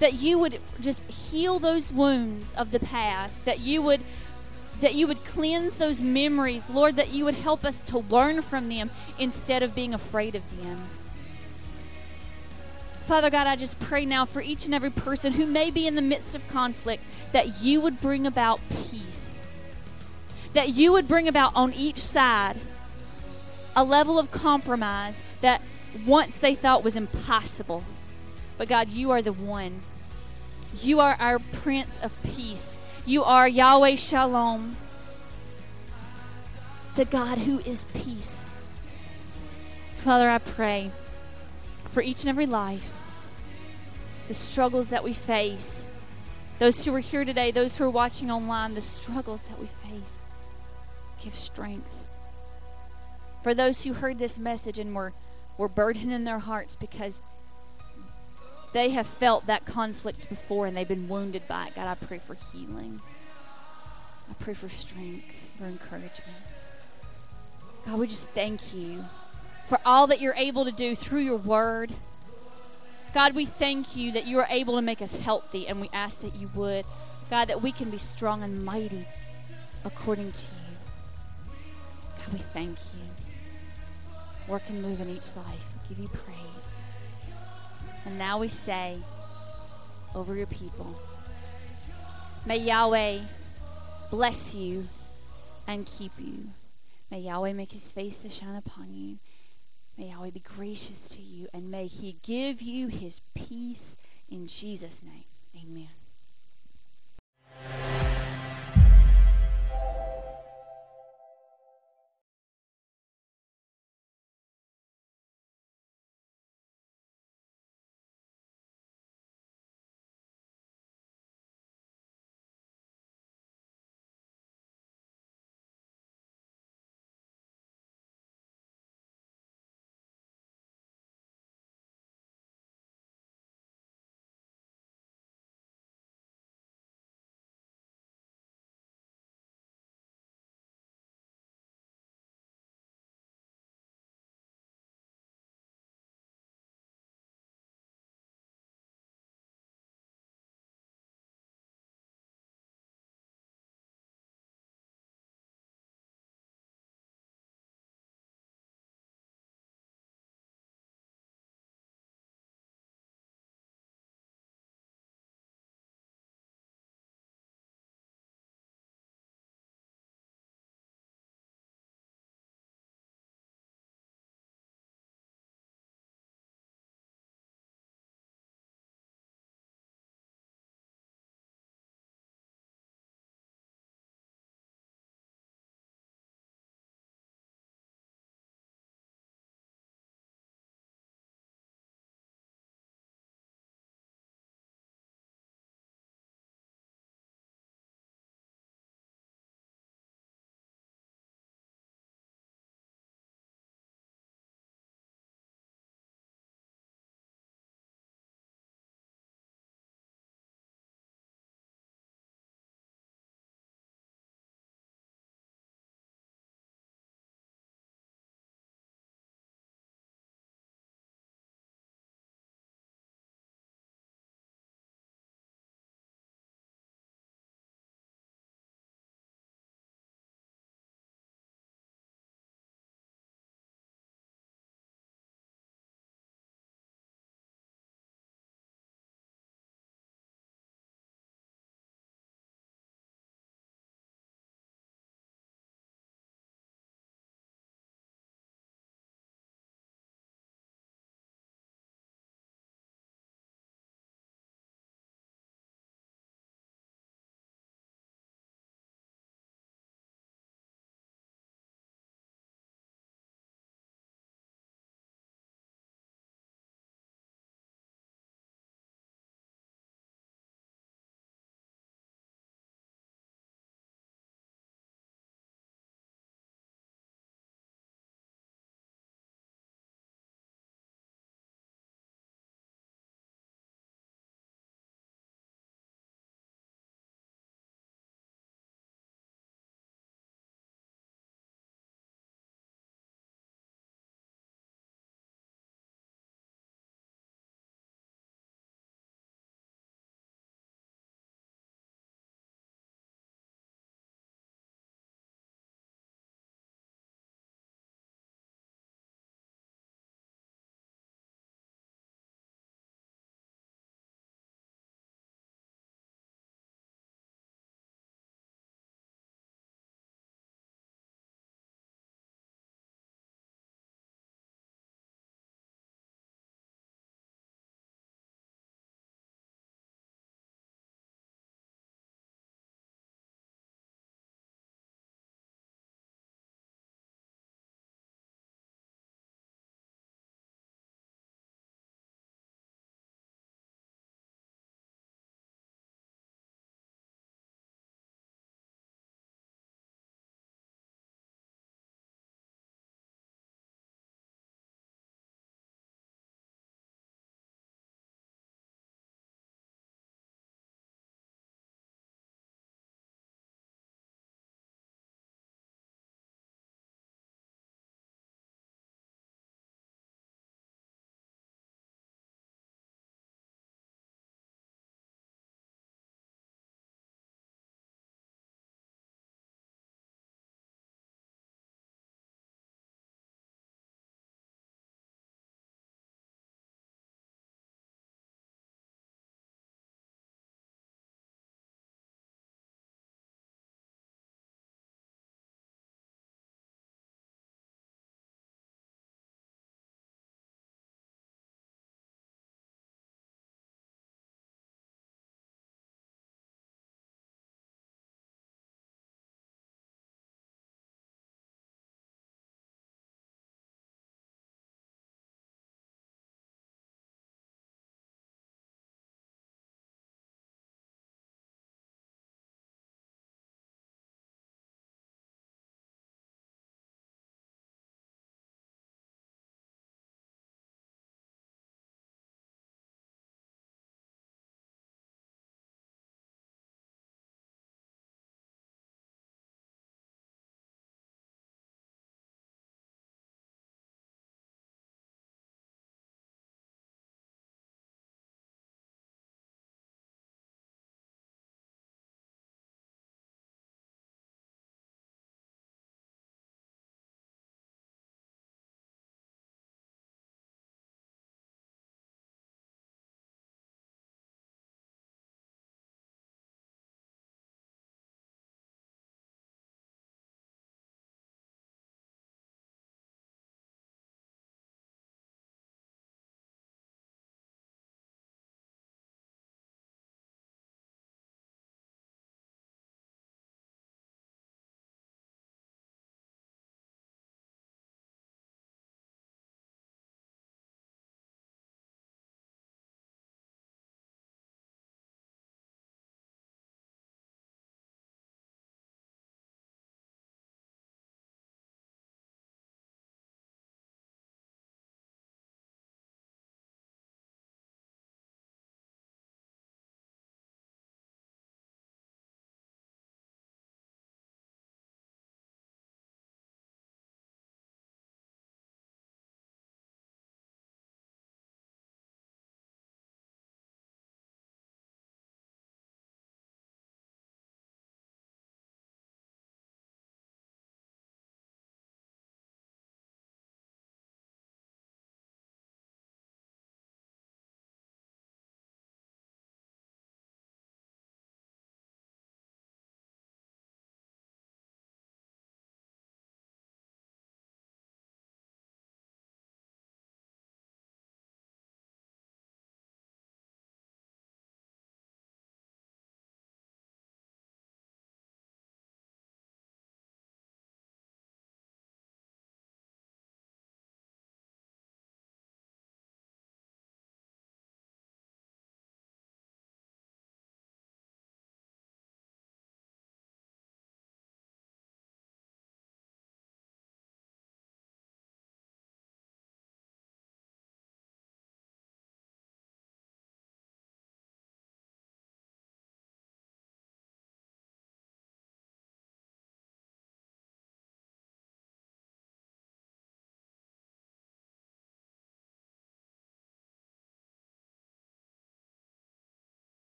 that you would just heal those wounds of the past that you would that you would cleanse those memories lord that you would help us to learn from them instead of being afraid of them father god i just pray now for each and every person who may be in the midst of conflict that you would bring about peace that you would bring about on each side a level of compromise that once they thought was impossible but God, you are the one. You are our Prince of Peace. You are Yahweh Shalom, the God who is peace. Father, I pray for each and every life, the struggles that we face, those who are here today, those who are watching online, the struggles that we face. Give strength. For those who heard this message and were, were burdened in their hearts because they have felt that conflict before and they've been wounded by it. God, I pray for healing. I pray for strength, for encouragement. God, we just thank you for all that you're able to do through your word. God, we thank you that you are able to make us healthy, and we ask that you would. God, that we can be strong and mighty according to you. God, we thank you. Work and move in each life. We give you praise. And now we say over your people May Yahweh bless you and keep you. May Yahweh make his face to shine upon you. May Yahweh be gracious to you and may He give you His peace in Jesus' name. Amen.